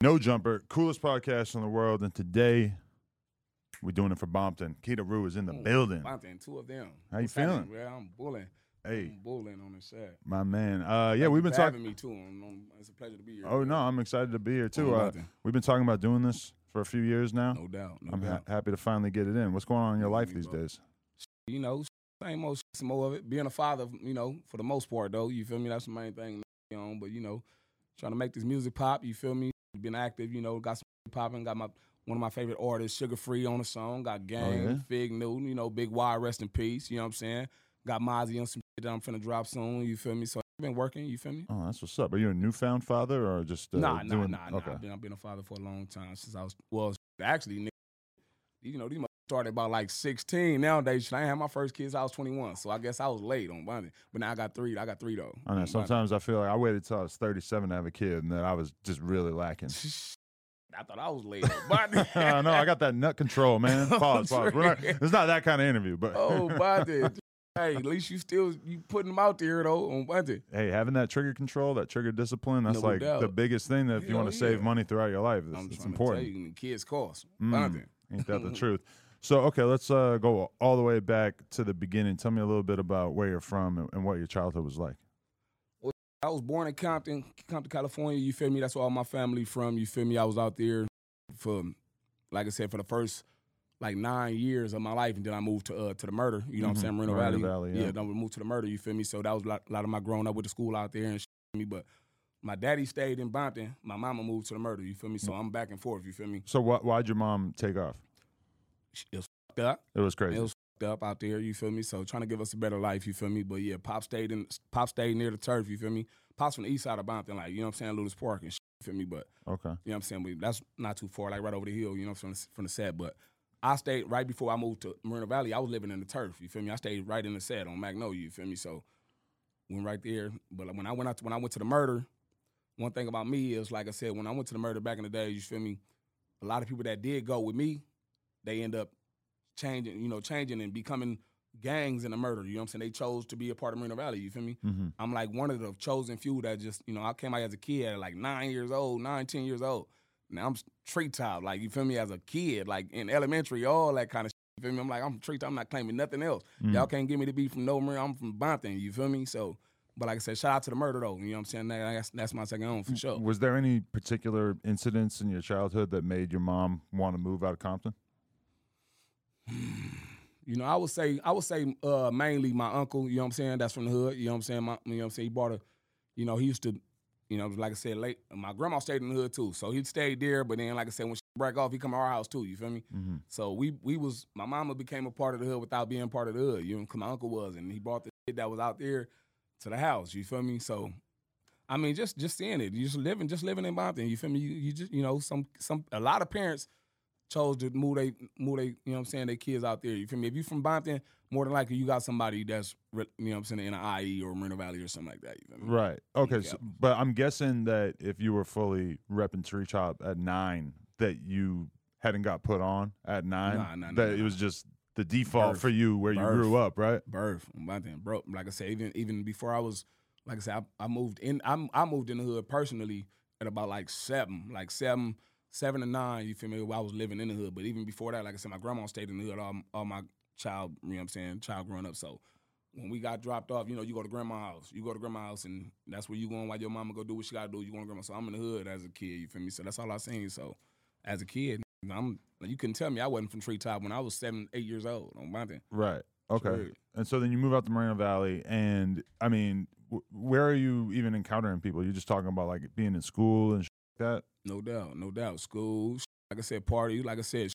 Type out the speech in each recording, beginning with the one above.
No Jumper, coolest podcast in the world, and today we're doing it for Bompton. Kedaru is in the Mm, building. Bompton, two of them. How you What's happening, feeling? man? I'm bullying. Hey, I'm bullying on this set. my man. Uh, yeah, we've been Thank you for talking. having me too. It's a pleasure to be here. Oh no, I'm excited to be here too. Oh, Uh, we've been talking about doing this for a few years now. no doubt. No I'm ha- happy to finally get it in. What's going on in your life these days? you know, same old, some more of it. Being a father, you know, for the most part though, you feel me? That's the main thing. Know, but you know, trying to make this music pop. You feel me? Been active. You know, got some popping. Got my one of my favorite artists, Suga Free, on a song. Got Gang, yeah? Fig Newton. You know, Big Y, rest in peace. You know what I'm saying? Got Mozzy on some shit that I'm finna drop soon. You feel me? So I've been working. You feel me? Oh, that's what's up. Are you a newfound father or just uh, nah, nah, doing? nah, nah. okay. I've been, I've been a father for a long time since I was well. Actually, you know, these started about like 16. Nowadays, I had my first kids. I was 21, so I guess I was late on Bunny. But now I got three. I got three though. I know. Sometimes I feel like I waited till I was 37 to have a kid, and that I was just really lacking. I thought I was late. But I know. I got that nut control, man. Oh, Pause. Pause. Not, it's not that kind of interview, but oh, Bunny. Hey, at least you still you putting them out there though on Bunny. hey, having that trigger control, that trigger discipline, that's No like doubt. the biggest thing that if you want to save money throughout your life, it's, I'm it's important. to tell you, the kids cost. Mm. Ain't that the truth? So, okay, let's uh, go all the way back to the beginning. Tell me a little bit about where you're from and, and what your childhood was like. I was born in Compton, Compton, California. You feel me? That's where all my family from. You feel me? I was out there for, like I said, for the first like nine years of my life, and then I moved to uh, to the murder. You know what Mhm. I'm saying? Moreno Valley. Valley, yeah. then we moved to the murder. You feel me? So that was a lot, lot of my growing up with the school out there and shit, me. But my daddy stayed in Bompton. My mama moved to the murder. You feel me? So Mm. I'm back and forth. You feel me? So, wh- why'd your mom take off? It was fucked up. It was crazy. It was fucked up out there, you feel me? So trying to give us a better life, you feel me? But yeah, Pop stayed in Pop stayed near the turf, you feel me? Pop's from the east side of Bompton, like, you know what I'm saying, Lewis Park and shit, you feel me? But okay. you know what I'm saying? That's not too far, like right over the hill, you know, from the, from the set. But I stayed right before I moved to Moreno Valley. I was living in the turf, you feel me? I stayed right in the set on Magnolia, you feel me? So went right there. But when I went out, to, when I went to the murder, one thing about me is, like I said, when I went to the murder back in the day, you feel me? A lot of people that did go with me, they end up changing, you know, changing and becoming gangs in the murder. You know what I'm saying? They chose to be a part of Moreno Valley. You feel me? hmm I'm like one of the chosen few that just, you know, I came out as a kid at like nine years old, nine, 10 years old. Now I'm treetop, like you feel me, as a kid, like in elementary, all that kind of shit. You feel me? I'm like, I'm treetop, I'm not claiming nothing else. Mm. Y'all can't get me to be from nowhere. I'm from Bompton, you feel me? So, but like I said, shout out to the murder though. You know what I'm saying? That- That's, that's my second home for sure. Was there any particular incidents in your childhood that made your mom want to move out of Compton? You know, I would say I would say uh, mainly my uncle, you know what I'm saying? That's from the hood. You know what I'm saying? My, you know what I'm saying? He bought a, you know, he used to, you know, like I said, late my grandma stayed in the hood too. So he stayed there, but then like I said, when she break off, he come to our house too, you feel me? Mm-hmm. So we we was my mama became a part of the hood without being part of the hood, you know, cause my uncle was, and he brought the shit that was out there to the house, you feel me? So I mean, just just seeing it, you just living, just living in Bompton, you feel me? You, you just, you know, some some a lot of parents chose to move they move they, you know what I'm saying, their kids out there. You feel me? If you from Bompton, more than likely you got somebody that's you know what I'm saying in an IE or Moreno Valley or something like that. You feel me? Right. Okay. So, but I'm guessing that if you were fully repping Treetop at nine, that you hadn't got put on at nine. Nah, nah, nah, that it nah. was just the default Birth. for you where you grew up, right? birth Bompton, bro. Like I said, even even before I was, like I said, I, I moved in. I, I moved in the hood personally at about like seven, like seven, seven to nine. You feel me? I was living in the hood, but even before that, like I said, my grandma stayed in the hood all, all my child. You know what I'm saying? Child growing up. So when we got dropped off, you know, you go to grandma's house. You go to grandma's house, and that's where you going while your mama go do what she gotta do. You going to grandma. So I'm in the hood as a kid. You feel me? So that's all I seen. So as a kid, I'm. You couldn't tell me I wasn't from Treetop when I was seven, eight years old on Bompton. Right. Okay. Sure. And so then you move out to Moreno Valley, and I mean, w- where are you even encountering people? You're just talking about like being in school and shit like that. No doubt, no doubt. School, like I said, party. Like I said,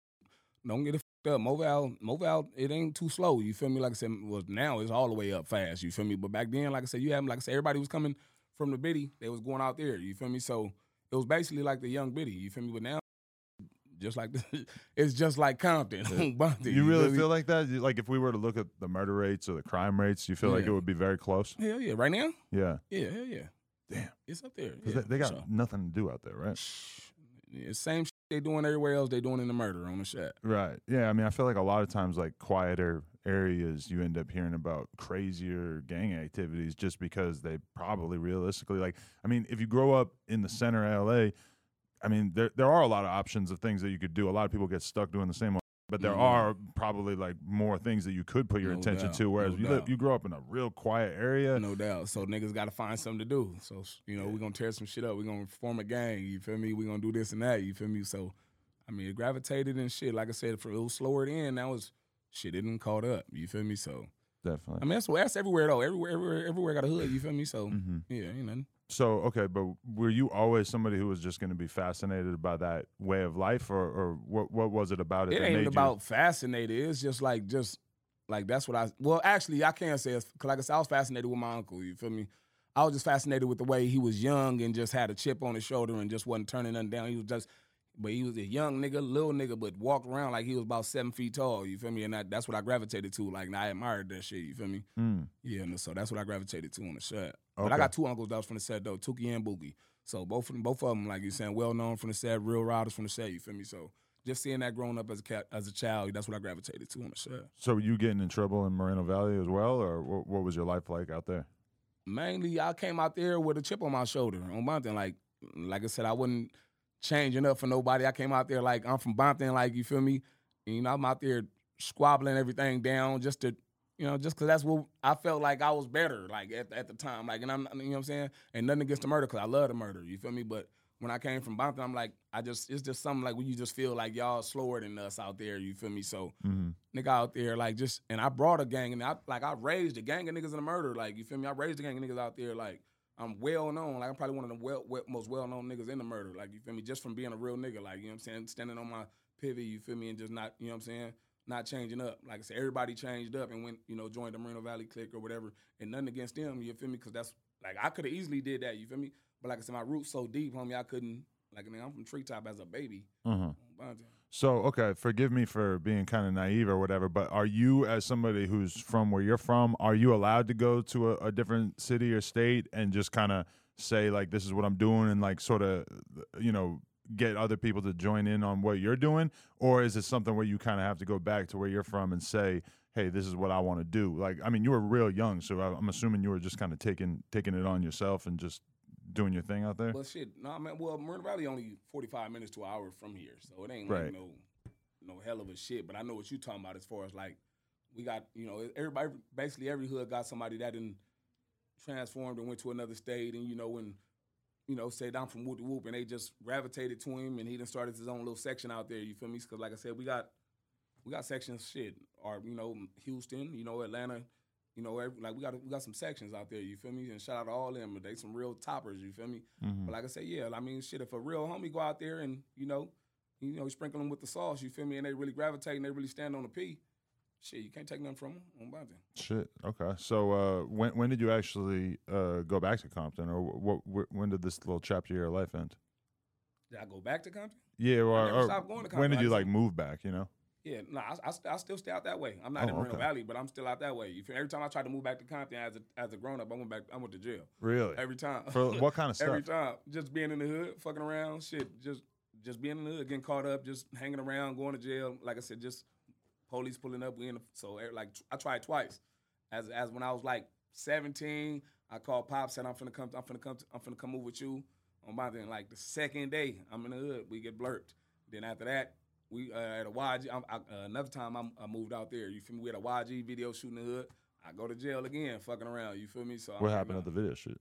don't get it fucked up. Mobile, mobile, it ain't too slow. You feel me? Like I said, well now it's all the way up fast. You feel me? But back then, like I said, you had like I said, everybody was coming from the biddy. They was going out there. You feel me? So it was basically like the young biddy. You feel me? But now, just like it's just like Compton. You really me? feel like that? Like if we were to look at the murder rates or the crime rates, you feel like it would be very close? Hell yeah! Right now, Yeah. yeah, hell yeah. Damn. It's up there. Yeah, they, they got sure. nothing to do out there, right? Yeah, same shit they doing everywhere else. They doing in the murder on the shot. Right. Yeah. I mean, I feel like a lot of times, like quieter areas, you end up hearing about crazier gang activities just because they probably realistically, like, I mean, if you grow up in the center of LA, I mean, there there are a lot of options of things that you could do. A lot of people get stuck doing the same. But there Mhm. are probably like more things that you could put your No attention doubt, to. Whereas no you live, you grow up in a real quiet area. No doubt. So niggas got to find something to do. So you know, we're gonna tear some shit up. We're gonna form a gang. You feel me? We're gonna do this and that. You feel me? So, I mean, it gravitated and shit. Like I said, for a little slower in, that was shit. It didn't caught up. You feel me? So, Definitely. I mean, that's that's everywhere though. Everywhere, everywhere, everywhere got a hood. You feel me? So, hmm yeah, you know. So okay, but were you always somebody who was just going to be fascinated by that way of life, or, or what? What was it about it? It ain't about fascinated. It's just like just like that's what I. Well, actually, I can't say it's 'cause like I said, I was fascinated with my uncle. You feel me? I was just fascinated with the way he was young and just had a chip on his shoulder and just wasn't turning nothing down. He was just, but he was a young nigga, little nigga, but walked around like he was about seven feet tall. You feel me? And that, that's what I gravitated to. Like, and I admired that shit. You feel me? Mm, Yeah, and so that's what I gravitated to on the set. But I got two uncles that was from the set though, Tuki and Boogie. So both of them, both of them, like you saying, well known from the set, real riders from the set. You feel me? So just seeing that growing up as a cat, as a child, that's what I gravitated to on the set. so you getting in trouble in Moreno Valley as well, or what, what was your life like out there? Mainly, I came out there with a chip on my shoulder on my thing. Like, like I said, I wasn't changing up for nobody. I came out there like I'm from Bompton. Like you feel me? And, you know, I'm out there squabbling everything down just to, you know, just because that's what I felt like I was better. Like at, at the time, like, and I'm, you know what I'm saying? And nothing against the murder because I love the murder. You feel me? But when I came from Bompton, I'm like, I just, it's just something like when you just feel like y'all slower than us out there. You feel me? So hmm nigga out there, like just, and I brought a gang, and I like I raised a gang of niggas in the murder, like you feel me? I raised a gang of niggas out there, like I'm well known, like I'm probably one of the well, well, most well known niggas in the murder, like you feel me? Just from being a real nigga, like you know what I'm saying, standing on my pivot, you feel me, and just not, you know what I'm saying, not changing up. Like I said, everybody changed up and went, you know, joined the Moreno Valley clique or whatever, and nothing against them, you feel me? Because that's like I could have easily did that, you feel me? But like I said, my roots so deep, homie, I couldn't. Like, I mean, I'm from Treetop as a baby. hmm Bompton. So okay, forgive me for being kind of naive or whatever, but are you, as somebody who's from where you're from, are you allowed to go to a, a different city or state and just kind of say like, this is what I'm doing, and like sort of, you know, get other people to join in on what you're doing, or is it something where you kind of have to go back to where you're from and say, hey, this is what I want to do? Like, I mean, you were real young, so I'm assuming you were just kind of taking taking it on yourself and just doing your thing out there. Well, shit, no, man. Well, Moreno Valley only forty five minutes to an hour from here, so it ain't Right. like no, no hell of a shit. But I know what you talking about as far as like we got, you know, everybody, basically every hood got somebody that didn't transformed and went to another state, and you know when. You know, say down from whoop to whoop, and they just gravitated to him, and he done started his own little section out there. You feel me? Because, like I said, we got we got sections, shit, or you know, Houston, you know, Atlanta, you know, every, like we got we got some sections out there. You feel me? And shout out to all them, they some real toppers. You feel me? Mhm. But like I say, yeah, I mean, shit, if a real homie go out there and, you know, you know, sprinkle them with the sauce, you feel me, and they really gravitate and they really stand on the P, shit, you can't take nothing from them on Bompton. Shit. Okay. So uh, when when did you actually uh, go back to Compton, or what? wh- when did this little chapter of your life end? Did I go back to Compton? Yeah. Or, never or stopped going to when did you like move back? You know. Yeah, no, I, I, I still stay out that way. I'm not Oh, in Moreno okay. Valley, but I'm still out that way. Every time I tried to move back to Compton as a as a grown up, I went back. I went to jail Really? every time. For what kind of stuff? Every time, just being in the hood, fucking around, shit, just just being in the hood, getting caught up, just hanging around, going to jail. Like I said, just police pulling up. We in the, so eh, like I tried twice. As as when I was like 17, I called Pop, said I'm finna come, I'm finna come, I'm finna come move with you. On my then like the second day, I'm in the hood, we get blurred. Then after that, we uh, at a YG. I, uh, another time I'm, I moved out there. You feel me? We had a YG video shooting in the hood. I go to jail again, fucking around. You feel me? So What like, happened at the video shoot?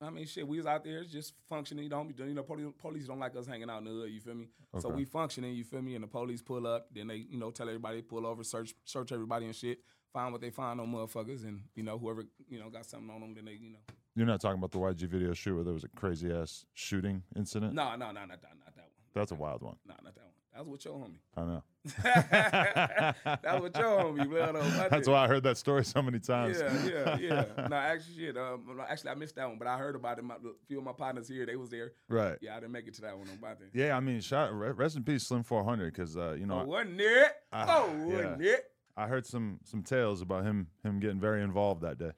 I mean, shit, we was out there just functioning. You don't be doing, you know, police, police don't like us hanging out in the hood. You feel me? So Okay. we functioning. You feel me? And the police pull up, then they, you know, tell everybody to pull over, search, search everybody and shit, find what they find on motherfuckers, and you know, whoever, you know, got something on them, then they, you know, You're not talking about the YG video shoot where there was a crazy ass shooting incident. no, no, no, not that, not that one. That's a wild one. No, not that one. That was with your homie. I know. that was with your homie, blood on That's why I heard that story so many times. Yeah, yeah, yeah. no, actually, shit. Um, no, actually, I missed that one, but I heard about it. My, a few of my partners here, they was there. Right. Yeah, I didn't make it to that one on my thing. Yeah. I mean, shout, re- rest in peace, Slim 400, because uh, you know Oh, wasn't it? Ah, oh, wasn't yeah. it? I heard some some tales about him him getting very involved that day.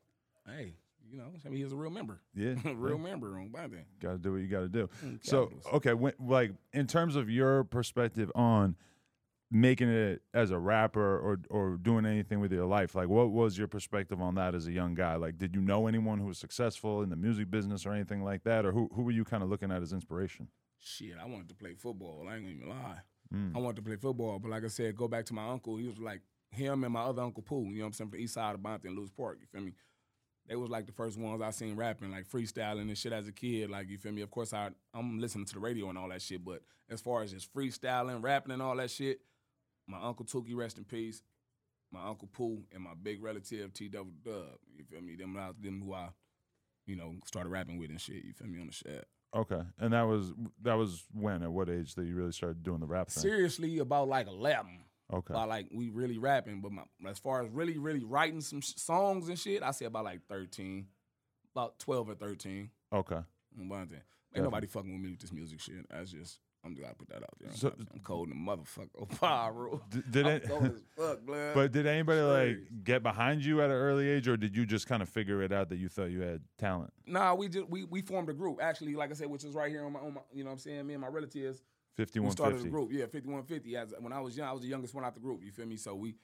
Hey, you know, I mean, he was a real member. Yeah. real member on my thing. Got to do what you got to do. So okay, when, like in terms of your perspective on making it as a rapper or or doing anything with your life, like what was your perspective on that as a young guy? Like, did you know anyone who was successful in the music business or anything like that, or who who were you kind of looking at as inspiration? shit, I wanted to play football. I ain't gonna even lie. Mm. I wanted to play football, but like I said, go back to my uncle. He was like him and my other uncle Pooh. You know what I'm saying? From the east side of Bonte and Lewis Park. You feel me? They was like the first ones I seen rapping, like freestyling and shit as a kid. Like you feel me? Of course, I I'm listening to the radio and all that shit. But as far as just freestyling, rapping, and all that shit, my uncle Tookie, rest in peace. My uncle Pooh and my big relative T Double Dub. You feel me? Them them who I, you know, started rapping with and shit. You feel me on the shit. Okay, and that was that was when at what age that you really started doing the rap thing? Seriously, about like eleven. Okay, About like we really rapping, but my, as far as really, really writing some sh- songs and shit, I say about like thirteen, about twelve or thirteen. okay. on Bonte. Ain't nobody fucking with me with this music shit. That's just I'm just gotta put that out there. So- I'm cold in the motherfucker. Pyro. Did it? fuck. But did anybody like get behind you at an early age, or did you just kind of figure it out that you thought you had talent? nah, we just we we formed a group actually, like I said, which is right here on my on my. You know what I'm saying? Me and my relatives. We Fifty-one started fifty. a group, yeah, 5150. As when I was young, I was the youngest one out the group. You feel me? So we,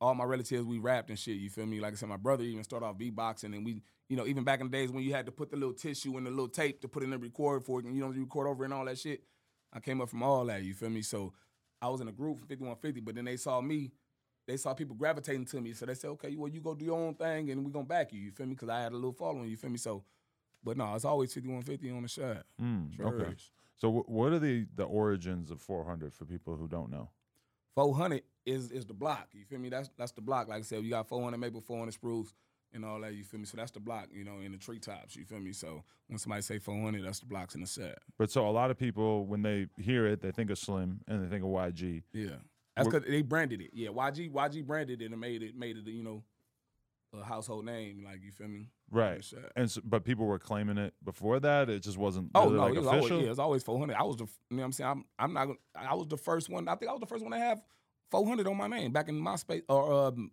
all my relatives, we rapped and shit. You feel me? Like I said, my brother even started off beatboxing, and we, you know, even back in the days when you had to put the little tissue and the little tape to put in the record for it, and you know, you record over and all that shit. I came up from all that. You feel me? So I was in a group from 5150, but then they saw me. They saw people gravitating to me, so they said, "Okay, well, you go do your own thing, and we gonna back you." You feel me? Because I had a little following. You feel me? So, but no, it's always 5150 on the shot. Mm, Sure okay. is. So wh- what are the the origins of 400 for people who don't know? 400 is is the block. You feel me? That's that's the block. Like I said, you got 400 maple, 400 spruce, and all that. You feel me? So that's the block. You know, in the treetops. You feel me? So when somebody say 400, that's the blocks in the set. But so a lot of people when they hear it, they think of Slim and they think of YG. Yeah, that's because they branded it. Yeah, YG YG branded it and made it made it you know a household name. Like you feel me? Right. And so, but people were claiming it before that. It just wasn't Oh really no, like it was official. always yeah, it was always 400. I was the you know what I'm saying. I'm I'm not. I was the first one. I think I was the first one to have 400 on my name back in MySpace or um.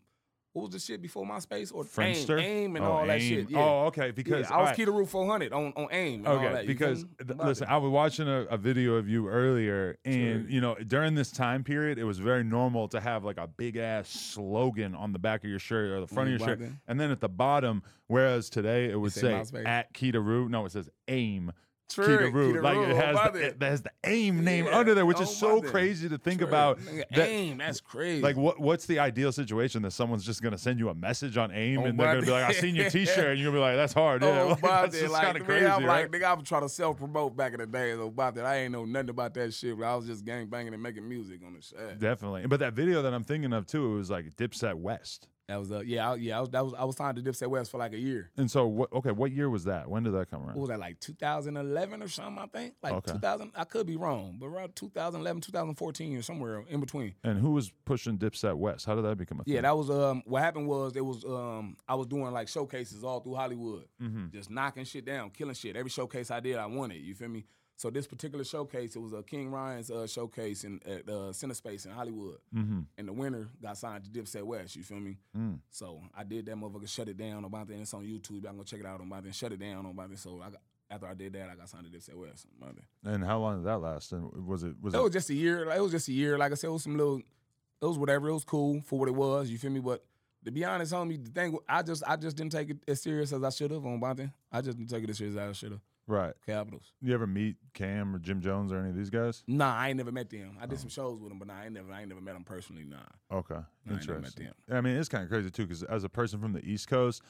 What was the shit before MySpace or Friendster? AIM, AIM and Oh, all that shit? Yeah. Oh, okay. Because yeah, I was right. Keita Roof 400 on, on AIM. And all Okay, because th- listen, it. I was watching a, a video of you earlier, and Sure. you know during this time period, it was very normal to have like a big ass slogan on the back of your shirt or the front of Mm, your shirt, and then at the bottom. Whereas today it would say say at Root. No, it says AIM. True, Keita Root. Like it has the, it. has the AIM name Yeah, under there, which is oh, so crazy to think True. about. Nigga, that- AIM, that's crazy. Like what? What's the ideal situation that someone's just gonna send you a message on AIM Oh, and they're gonna be like, "I seen your T-shirt," and you're gonna be like, "That's hard." Yeah, Oh, like, that's that. just Like, kind of crazy, I'm right? like, nigga, I was trying to self promote back in the day. So about that, I ain't know nothing about that shit. But I was just gang banging and making music on the shit. Definitely. But that video that I'm thinking of too, it was like Dipset West. That was uh, yeah, I, yeah. I was, that was I was signed to Dipset West for like a year. And so, what? Okay, what year was that? When did that come What around? was that like 2011 or something? I think like Okay. 2000. I could be wrong, but around 2011, 2014 or somewhere in between. And who was pushing Dipset West? How did that become a thing? Yeah, that was um. What happened was it was um. I was doing like showcases all through Hollywood, Mhm. just knocking shit down, killing shit. Every showcase I did, I won it. You feel me? So this particular showcase, it was a King Ryan's uh, showcase in at uh, Center Space in Hollywood, Mm-hmm. and the winner got signed to Dipset West. You feel me? Mm. So I did that motherfucker, shut it down about that. It's on YouTube. I'm gonna check it out on about that. Shut it down on about that. So I got, after I did that, I got signed to Dipset West. on. And how long did that last? And was it was It it? was just a year. Like, it was just a year. Like I said, it was some little. It was whatever. It was cool for what it was. You feel me? But to be honest, homie, the thing I just I just didn't take it as serious as I should have on Bonte. I just didn't take it as serious as I should have. Right? Capitals. You ever meet Cam or Jim Jones or any of these guys? Nah, I ain't never met them. I did oh. some shows with them, but nah, I ain't never I ain't never met them personally. Nah. Okay, I met interesting. them. I mean, it's kind of crazy too, because as a person from the East Coast,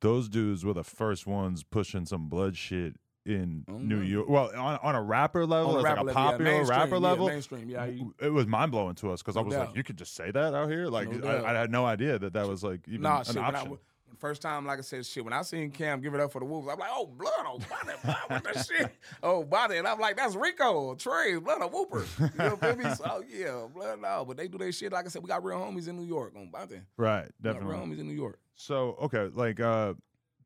those dudes were the first ones pushing some blood shit in Oh, New. Mm-hmm. York. Well, on, on a rapper level, as rapper like a yeah, popular mainstream, rapper yeah, level, mainstream, yeah, you- it was mind blowing to us because I was doubt. like, you could just say that out here. Like, No I. I had no idea that that was like even Nah, an shit. Option. First time, like I said, shit. When I seen Cam give it up for the Wolves, I'm like, oh, blood, oh, body, what that shit, oh, body, and I'm like, that's Rico, Trey, blood, a whooper. You know what I mean? So yeah, blood, no, but they do their shit. Like I said, we got real homies in New York on Bonte. right, We got definitely. real homies in New York. So okay, like uh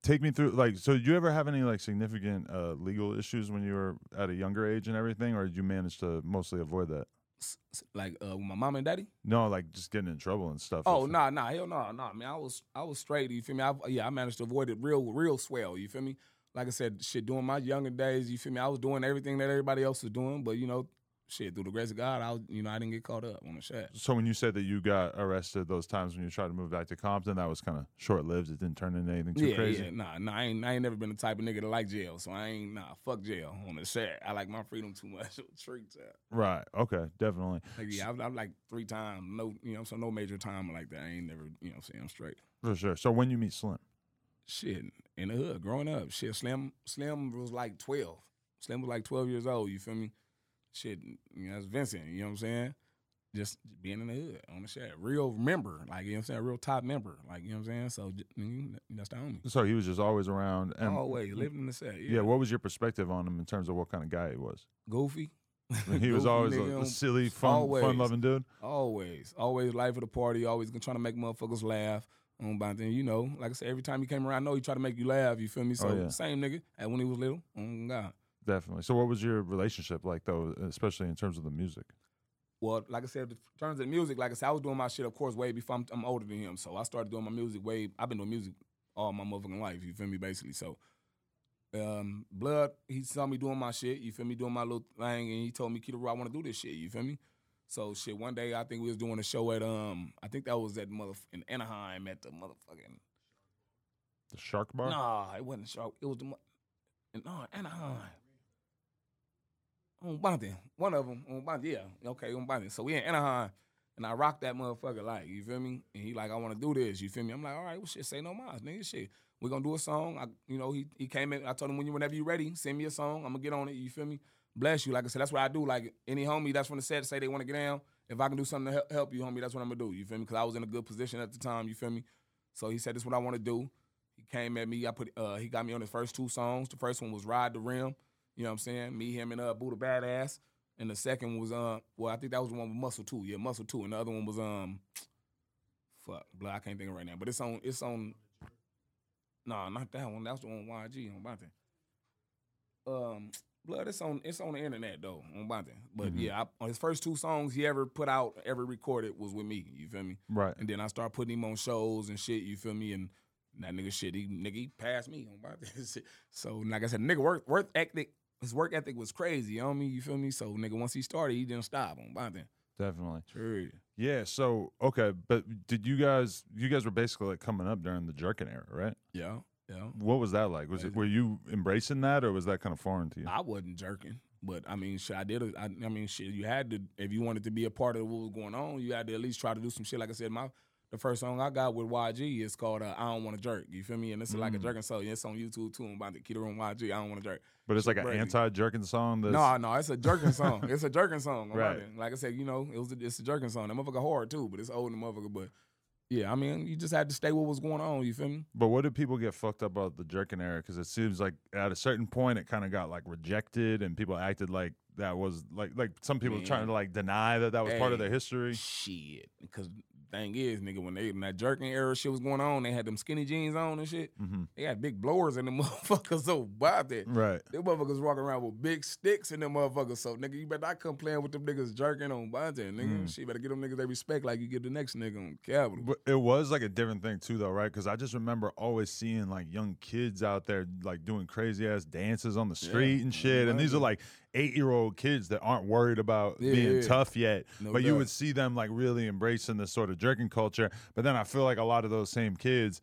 take me through like so did you ever have any like significant uh legal issues when you were at a younger age and everything or did you manage to mostly avoid that? Like uh, with my mom and daddy. No, like just getting in trouble and stuff. Oh if- nah nah hell no nah man I was I was straight you feel me I, yeah I managed to avoid it real real swell you feel me like I said shit during my younger days you feel me I was doing everything that everybody else was doing but you know shit, through the grace of God, I was, you know, I didn't get caught up on the shot. So when you said that you got arrested those times when you tried to move back to Compton, that was kind of short lived. It didn't turn into anything too yeah, crazy. yeah, nah, nah, I ain't, I ain't never been the type of nigga to like jail, so I ain't, nah, fuck jail on the set. I like my freedom too much. Treat that. Right. Okay. Definitely. Like, yeah, I've, I've like three times, no, you know, so no major time like that. I ain't never, you know, I'm saying I'm straight. For sure. So when you meet Slim, Shit, in the hood, growing up, shit, Slim, Slim was like twelve. Slim was like twelve years old. You feel me? Shit, you know, that's Vincent. You know what I'm saying? Just being in the hood on the set, real member, like you know what I'm saying, real top member, like you know what I'm saying. So that's the homie. so he was just always around. And Always living in the set. yeah. What was your perspective on him in terms of what kind of guy he was? Goofy. He was always a, a um, silly, fun, always. fun-loving dude. Always, always life of the party. Always trying to make motherfuckers laugh. Um, on about then, you know, like I said, every time he came around, I know he tried to make you laugh. You feel me? So Oh, yeah. same nigga as when he was little. Oh God. Definitely. So what was your relationship like though, especially in terms of the music? Well, like I said, in terms of music, like I said, I was doing my shit, of course, way before I'm, I'm older than him. So I started doing my music way. I've been doing music all my motherfucking life. You feel me, basically. So, um, Blood, he saw me doing my shit. You feel me, doing my little thing, and he told me, "Kiddo, I want to do this shit." You feel me? So shit. One day, I think we was doing a show at um, I think that was at mother in Anaheim at the motherfucking. The Shark Bar. Nah, it wasn't Shark. It was the no Anaheim. On one of them on Bonte, yeah, okay, on Bonte. So we in Anaheim, and I rocked that motherfucker like, you feel me? And he like, I want to do this, you feel me? I'm like, all right, well, shit, say no more, nigga, shit. We gonna do a song. I, you know, he he came in. I told him when you whenever you ready, send me a song. I'm gonna get on it. You feel me? Bless you. Like I said, that's what I do. Like any homie that's from the set say they want to get down. If I can do something to help, help you, homie, that's what I'm gonna do. You feel me? Because I was in a good position at the time. You feel me? So he said, "This is what I want to do." He came at me. I put. Uh, he got me on his first two songs. The first one was "Ride the Rim." You know what I'm saying? Me, him, and uh, Buddha Badass. And the second was uh, well, I think that was the one with Muscle Two. Yeah, Muscle Two. And the other one was um, fuck, blah, I can't think of it right now. But it's on. It's on. No, not that one. That's the one with YG on Bonte. Um, blood. It's on. It's on the internet though on Bonte. But Mhm. yeah, I, on his first two songs he ever put out, ever recorded was with me. You feel me? Right. And then I started putting him on shows and shit. You feel me? And that nigga shit, he nigga he passed me on Bonte. so like I said, nigga worth work ethic. His work ethic was crazy. You know I mean? You feel me? So nigga, once he started, he didn't stop on Bonte. Definitely. Sure. Yeah. So okay, but did you guys? You guys were basically like coming up during the jerking era, right? Yeah. Yeah. What was that like? Was it were you embracing that, or was that kind of foreign to you? I wasn't jerking, but I mean, shit, I did. I, I mean, shit, you had to if you wanted to be a part of what was going on, you had to at least try to do some shit. Like I said, my the first song I got with YG is called uh, "I Don't Want to Jerk." You feel me? And it's like a Mm. jerking song. It's on YouTube too. I'm about to keep it on YG. I don't want to jerk. But it's like an anti-jerking song. That's, No, no, it's a jerking song. it's a jerking song. Right. it. Like I said, you know, it was a, it's a jerking song. That motherfucker hard too, but it's old and motherfucker. But yeah, I mean, you just had to stay what was going on. You feel me? But what did people get fucked up about the jerking era? Because it seems like at a certain point it kind of got like rejected, and people acted like that was like like some people Man. trying to like deny that that was part of their history. Shit, because thing is, nigga, when they when that jerking era shit was going on, they had them skinny jeans on and shit. hmm They had big blowers in the motherfuckers. So about that, Right. them motherfuckers walking around with big sticks in them motherfuckers. So nigga, you better not come playing with them niggas jerking on Bonte, nigga. Mm. Shit, better get them niggas they respect like you get the next nigga on Capitol. But it was like a different thing too, though, right? Because I just remember always seeing like young kids out there like doing crazy ass dances on the Yeah, street and shit. And these are like eight year old kids that aren't worried about Yeah, being yeah. tough yet. No but you would see them like really embracing this sort of jerking culture. But then I feel like a lot of those same kids.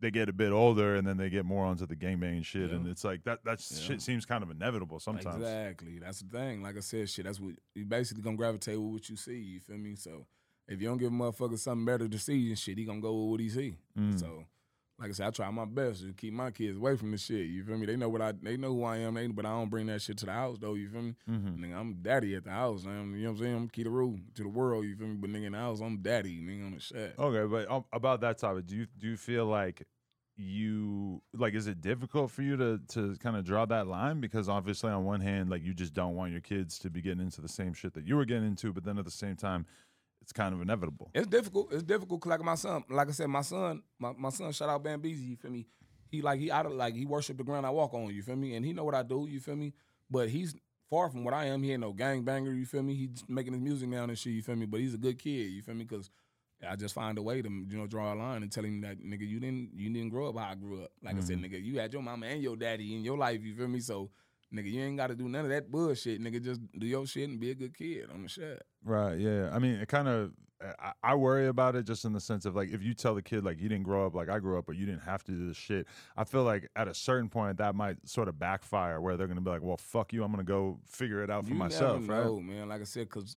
They get a bit older and then they get more onto the gangbang shit, Yeah. and it's like that. That Yeah. shit seems kind of inevitable sometimes. Exactly. That's the thing. Like I said, shit, that's what you basically gonna gravitate with what you see. You feel me? So if you don't give a motherfucker something better to see and shit, he gonna go with what he see. Mm. So like I said, I try my best to keep my kids away from the shit. You feel me? They know what I they know who I am, they, but I don't bring that shit to the house though, you feel me? Mhm. Nigga, I'm daddy at the house. I'm, you know what I'm saying? I'm Kedaru to the world, you feel me? But nigga in the house, I'm daddy, nigga on the shit. Okay, but um, about that topic, do you do you feel like you like is it difficult for you to to kind of draw that line because obviously on one hand like you just don't want your kids to be getting into the same shit that you were getting into, but then at the same time it's kind of inevitable. It's difficult. It's difficult 'cause like my son, like I said, my son, my, my son, shout out Bambeezy, you feel me? He like he out of like he worship the ground I walk on, you feel me? And he know what I do, you feel me? But he's far from what I am. He ain't no gang banger, you feel me? He's making his music now and shit, you feel me? But he's a good kid, you feel me? Cause I just find a way to you know draw a line and tell him that nigga you didn't you didn't grow up how I grew up. Like I said, mm-hmm. nigga, you had your mama and your daddy in your life, you feel me? So nigga, you ain't got to do none of that bullshit, nigga. Just do your shit and be a good kid on the shit. Right. Yeah. I mean, it kind of. I, I worry about it just in the sense of like if you tell the kid like you didn't grow up like I grew up, but you didn't have to do this shit. I feel like at a certain point that might sort of backfire where they're gonna be like, "Well, fuck you, I'm gonna go figure it out for You myself." never Right. man. Like I said, cause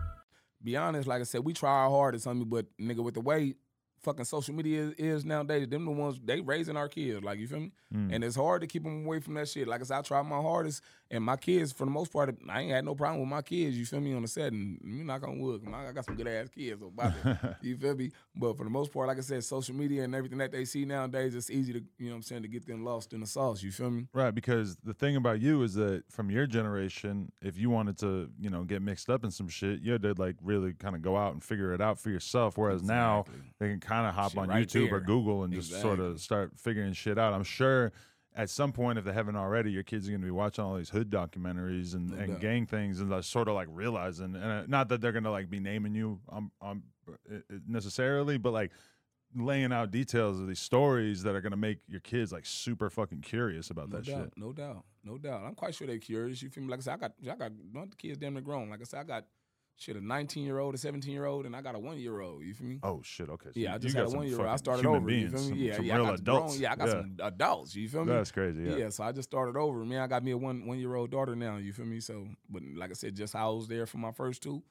Be honest, like I said, we try our hardest on me, but nigga, with the way fucking social media is, is nowadays, them the ones they raising our kids. Like you feel me? Mm. And it's hard to keep them away from that shit. Like I said, I try my hardest, and my kids, for the most part, I ain't had no problem with my kids. You feel me on the set, and you knock on wood, I got some good ass kids. So about it, you feel me? But for the most part, like I said, social media and everything that they see nowadays, it's easy to you know what I'm saying to get them lost in the sauce. You feel me? Right, because the thing about you is that from your generation, if you wanted to, you know, get mixed up in some shit, you had to like really kind of go out and figure it out for yourself. Whereas now they can kind of hop Shit on right YouTube or. Google and just sort of start figuring shit out. I'm sure at some point, if they haven't already, your kids are going to be watching all these hood documentaries and, and doubt. gang things, and they're sort of like realizing, and uh, not that they're going to like be naming you um, um, uh, uh, necessarily, but like laying out details of these stories that are going to make your kids like super fucking curious about No that doubt, shit. no doubt, no doubt. I'm quite sure they're curious. You feel me? Like I said, I got, I got the kids damn near grown. Like I said, I got shit a 19 year old, a 17 year old, and I got a one year old. You feel me? Oh shit! Okay. So yeah, I just got had a one year old. I started over. Beings, you feel some, me? Yeah, some yeah. real I got adults. Grown, yeah, I got some adults. You feel me? That's crazy. Yeah. Yeah, so I just started over. Man, I got me a one one year old daughter now. You feel me? So, but like I said, just how I was there for my first two,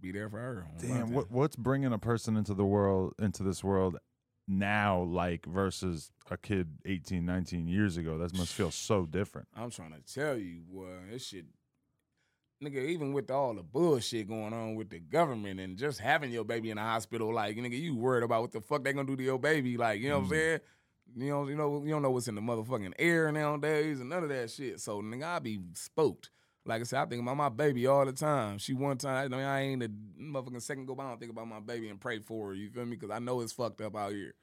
be there for her. Damn. What what's bringing a person into the world into this world now like versus a kid 18, 19 years ago? That must feel so different. I'm trying to tell you, boy, this shit. Nigga, even with all the bullshit going on with the government and just having your baby in the hospital, like nigga, you worried about what the fuck they gonna do to your baby, like you know what I'm mm. saying? You know, you know, you don't know what's in the motherfucking air nowadays and none of that shit. So nigga, I be spooked. Like I said, I think about my baby all the time. She one time, I mean, I ain't a motherfucking second go by. I don't think about my baby and pray for her. You feel me? Because I know it's fucked up out here.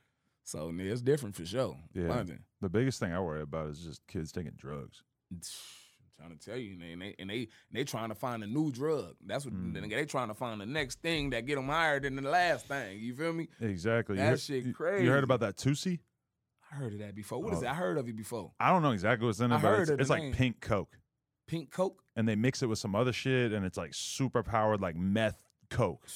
So nigga, it's different for sure. Yeah. London. The biggest thing I worry about is just kids taking drugs. Trying to tell you, and they and they and they trying to find a new drug. That's what Mm. they trying to find the next thing that get them higher than the last thing. You feel me? Exactly. You That heard- shit you- crazy. You heard about that Tusi? I heard of that before. What is Oh. it? I heard of it before. I don't know exactly what's in it, I but it's, it's like name. pink coke, Pink Coke. and they mix it with some other shit, and it's like super powered like meth coke.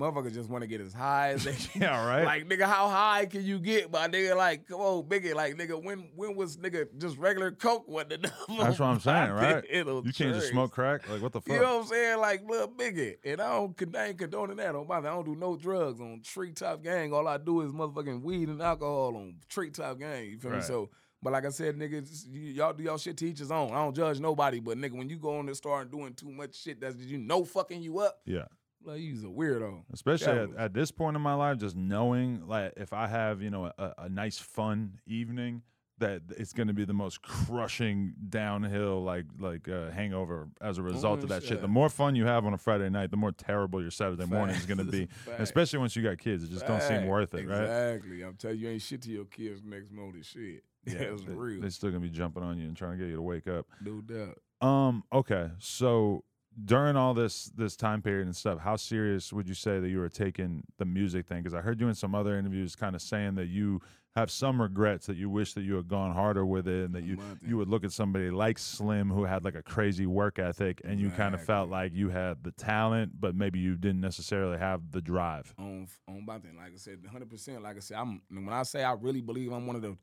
Motherfuckers just want to get as high as they can. Yeah, right. Like nigga, how high can you get, my nigga? Like, come on, biggie. Like nigga, when when was nigga just regular coke? What the enough? That's what I'm saying, right? It'll You can't just smoke crack. Like what the fuck? You know what I'm saying? Like little biggie. And I don't con- I ain't condoning that on my I don't do no drugs on treetop gang. All I do is motherfucking weed and alcohol on treetop gang. You feel me? So but like I said, nigga, just- y- y'all do y'all shit to each his own. I don't judge nobody, but nigga, when you go on and start doing too much shit that's you know fucking you up, yeah. Like you's a weirdo. especially at, at this point in my life just knowing like if i have you know a, a nice fun evening that it's going to be the most crushing downhill like like uh, hangover as a result of that shit the more fun you have on a friday night the more terrible your saturday morning is going to be Facts. especially once you got kids it just don't seem worth it right Exactly. I'm telling you, you ain't shit to your kids next morning. Shit. Yeah, it's they, real. they're still going to be jumping on you and trying to get you to wake up no doubt. um. Okay. So during all this this time period and stuff, how serious would you say that you were taking the music thing? Because I heard you in some other interviews kind of saying that you have some regrets that you wish that you had gone harder with it, and that you you would look at somebody like Slim who had like a crazy work ethic, and you kind of felt like you had the talent, but maybe you didn't necessarily have the drive. on on my thing. Like I said, hundred percent. Like I said, I'm when I say I really believe I'm one of the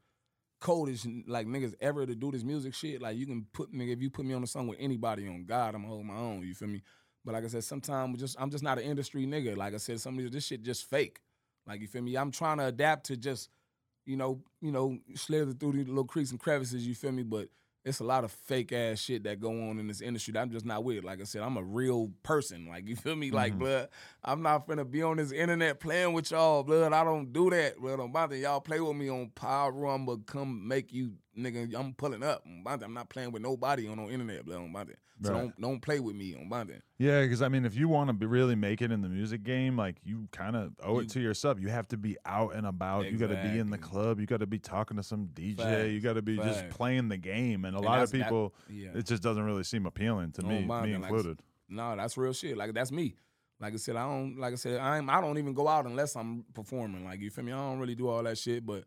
coldest like niggas ever to do this music shit. Like you can put nigga if you put me on a song with anybody on God, I'm gonna hold my own. You feel me? But like I said, sometimes just I'm just not an industry nigga. Like I said, some of this shit just fake. Like you feel me? I'm trying to adapt to just you know you know slither through the little creeks and crevices. You feel me? But it's a lot of fake ass shit that go on in this industry that I'm just not with. Like I said, I'm a real person. Like you feel me? Like Mhm. blood, I'm not finna be on this internet playing with y'all, blood. I don't do that, blood. On my thing, y'all play with me on Power Room, but come make you nigga, I'm pulling up. I'm not playing with nobody on no internet, blood, on So Right. don't don't play with me on Bonte. Yeah, because I mean, if you want to be really make it in the music game, like you kind of owe it to yourself. You have to be out and about. You got to be in the club. You got to be talking to some DJ. you got to be just playing the game. And a And lot of that's- that- people, yeah. it just doesn't really seem appealing to On me, Bonte, me like included. No, that's real shit. Like that's me. Like I said, I don't. Like I said, I'm. I don't even go out unless I'm performing. Like you feel me? I don't really do all that shit. But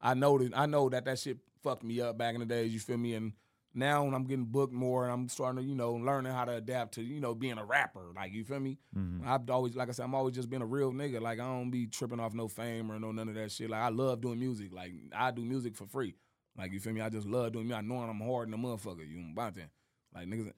I know that. I know that that shit fucked me up back in the days. You feel me? And now when I'm getting booked more and I'm starting to, you know, learning how to adapt to, you know, being a rapper. Like you feel me? Mm-hmm. I've always, like I said, I'm always just being a real nigga. Like I don't be tripping off no fame or no none of that shit. Like I love doing music. Like I do music for free. Like you feel me? I just love doing me. I know I'm hard in the motherfucker. You know about that? Like niggas.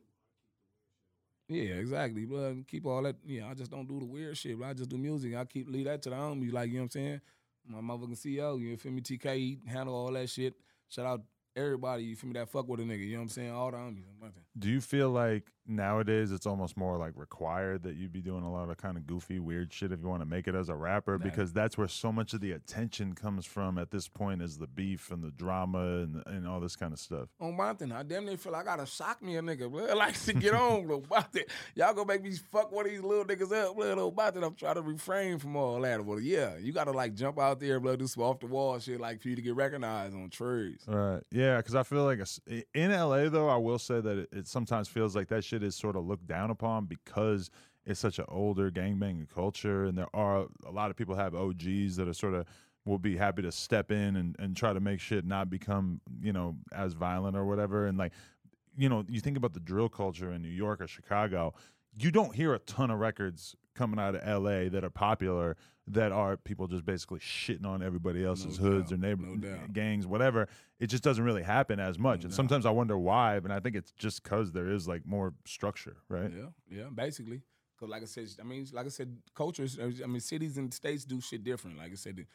Yeah, exactly. But keep all that. Yeah, I just don't do the weird shit. But I just do music. I keep leave that to the homies. Like you know what I'm saying. My motherfucking CEO. You feel me? TK handle all that shit. Shout out everybody. You feel me? That fuck with a nigga. You know what I'm saying? All the homies. Do you feel like nowadays it's almost more like required that you be doing a lot of kind of goofy, weird shit if you want to make it as a rapper? Because that's where so much of the attention comes from at this point is the beef and the drama and, and all this kind of stuff. On my thing, I damn near feel like I gotta shock me a nigga, blood. Like to get on. About that. Y'all gonna make me fuck one of these little niggas up, blood. About that, I'm trying to refrain from all that. But yeah, you gotta like jump out there, blood, do some off the wall shit, like for you to get recognized on trees. Right. Yeah, because I feel like in LA though, I will say that it, it sometimes feels like that shit is sort of looked down upon because it's such an older gangbanging culture, and there are a lot of people have OGs that are sort of will be happy to step in and, and try to make shit not become you know as violent or whatever, and like you know you think about the drill culture in New York or Chicago, you don't hear a ton of records coming out of LA that are popular that are people just basically shitting on everybody else's No hoods doubt, or neighbor no gangs, whatever. It just doesn't really happen as much. and doubt. sometimes I wonder why, but I think it's just because there is like more structure, right? Yeah, yeah, basically. Cause like I said, I mean, like I said, cultures. I mean, cities and states do shit different. Like I said,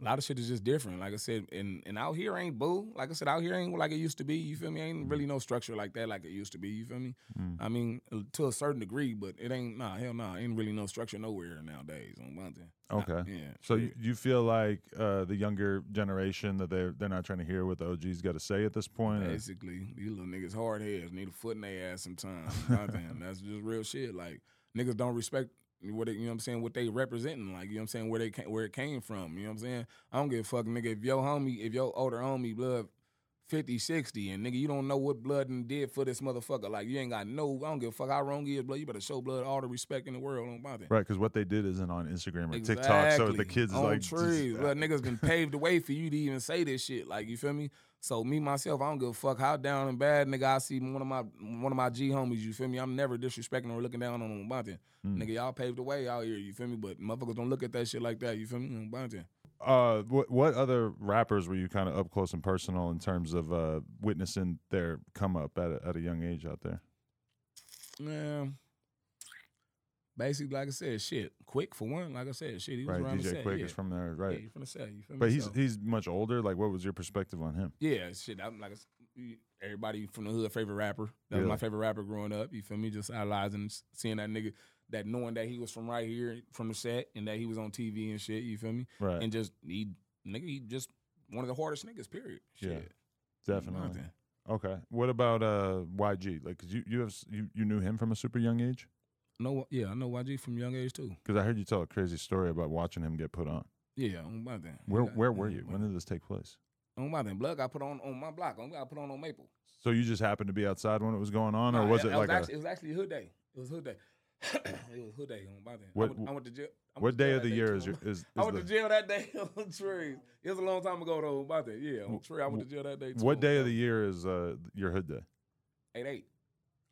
a lot of shit is just different. Like I said, and and out here ain't boo. Like I said, out here ain't like it used to be. You feel me? Ain't really no structure like that like it used to be. You feel me? Mm. I mean, uh, to a certain degree, but it ain't. Nah, hell nah. Ain't really no structure nowhere nowadays on mountain. Okay. Yeah. So you, you feel like uh, the younger generation that they're they're not trying to hear what the OGs got to say at this point? or- Basically, these little niggas hard heads need a foot in their ass sometimes. Goddamn, that's just real shit. Like niggas don't respect what they, you know what I'm saying, what they representing. Like you know what I'm saying, where they came, where it came from. You know what I'm saying. I don't give a fuck, nigga. If your homie, if your older homie blood. 50, 60, and nigga, you don't know what blood and did for this motherfucker. Like, you ain't got no, I don't give a fuck how wrong he is, blood. You better show blood all the respect in the world on about that. Right, because what they did isn't on Instagram or TikTok, so the kids is on like, just- trees. Look, niggas been paved the way for you to even say this shit. Like you feel me? So me myself, I don't give a fuck how down and bad nigga I see one of my one of my G homies. You feel me? I'm never disrespecting or looking down on them. Hmm. Nigga, y'all paved the way out here. You feel me? But motherfuckers don't look at that shit like that. You feel me? That. Uh, what what other rappers were you kind of up close and personal in terms of uh, witnessing their come up at a, at a young age out there? Yeah. Basically, like I said, shit. Quik for one. Like I said, shit. He was Right, around the DJ set. Quik yeah. is from there, Yeah, right? he from the set. You feel me? but he's So- he's much older. Like, what was your perspective on him? Yeah, shit. I'm like everybody from the hood favorite rapper. That was my favorite rapper growing up. You feel me? Just idolizing, seeing that nigga, that knowing that he was from right here from the set and that he was on TV and shit. You feel me? Right, And just he nigga, he just one of the hardest niggas. Period. Yeah, definitely. Nothing. Okay. What about uh YG? Like, 'cause you you have s- you, you knew him from a super young age? No, yeah, I know YG from young age too. Because I heard you tell a crazy story about watching him get put on. Yeah, on my thing. Where Yeah, where were you? When did this take place? on my thing? Blood got put on on my block. On got put on on Maple. So you just happened to be outside when it was going on, or was it, like actually, a it was actually hood day. It was hood day. it was hood day on my thing. What- I, went, I went to jail. I went what to day of the year is your is, is I went the, to jail that day on trees. It was a long time ago though. About that, yeah, on tree. I went to jail that day. Too, what day of the year is uh your hood day? Eight eight.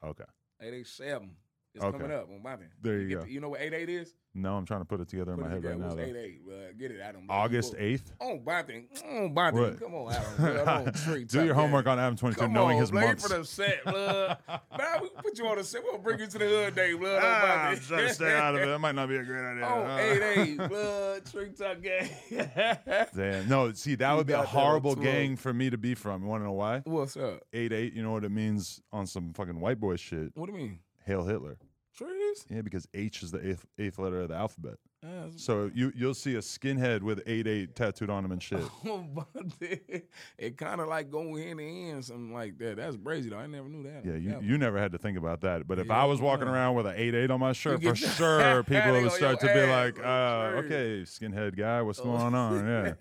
Okay. Eight eight seven. It's Okay. coming up on thing. There you get go. the- you know what eight eight is? No, I'm trying to put it together in my head right now. What's Though. eight eight? Uh, get it, Adam. August Book. eighth. On Bonting. On Bonting. What? Come on, Adam. Tree. Do your homework on Adam 22, Come knowing on, his you months. for the set, blood. Man, we put you on the set. We'll bring you to the hood day, blood. Ah, I'm trying to stay out of it. That might not be a great idea. Oh, Uh, eight eight, blood, tree top game. Damn. No, see, that You would be a got that on horrible gang for me to be from. You want to know why? What's up? Eight eight. You know what it means on some fucking white boy shit? What do you mean? Hail Hitler. Trees? Yeah, because H is the eighth, eighth letter of the alphabet. Yeah, So you you'll see a skinhead with eight eight tattooed on him and shit. Oh, but it, it kind of like go hand in hand, something like that. That's crazy though. I never knew that. Yeah, you, you never had to think about that. But if Yeah, I was walking yeah. around with an eight eight on my shirt, for sure people would start to be like, uh, okay, skinhead guy, what's Oh. going on? Yeah.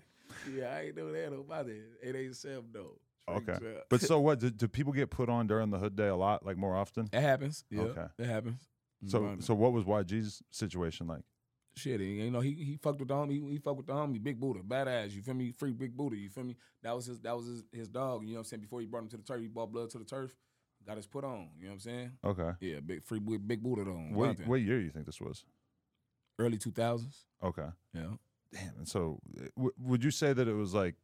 yeah, I ain't know that about it. Eight eight seven though. Okay. But so what? Do, do people get put on during the hood day a lot, like more often? It happens. Yeah, Okay. it happens. So so what was YG's situation like? shit, you know, he he fucked with the homie. He, he fucked with the homie, Big Buddha, badass. You feel me? Free Big Buddha. You feel me? That was his. That was his, his dog. You know what I'm saying? Before he brought him to the turf, he brought blood to the turf. Got his put on. You know what I'm saying? Okay. Yeah, big free Big Buddha though. What, what year you think this was? Early two thousands. Okay. Yeah. Damn. And so uh, w- would you say that it was like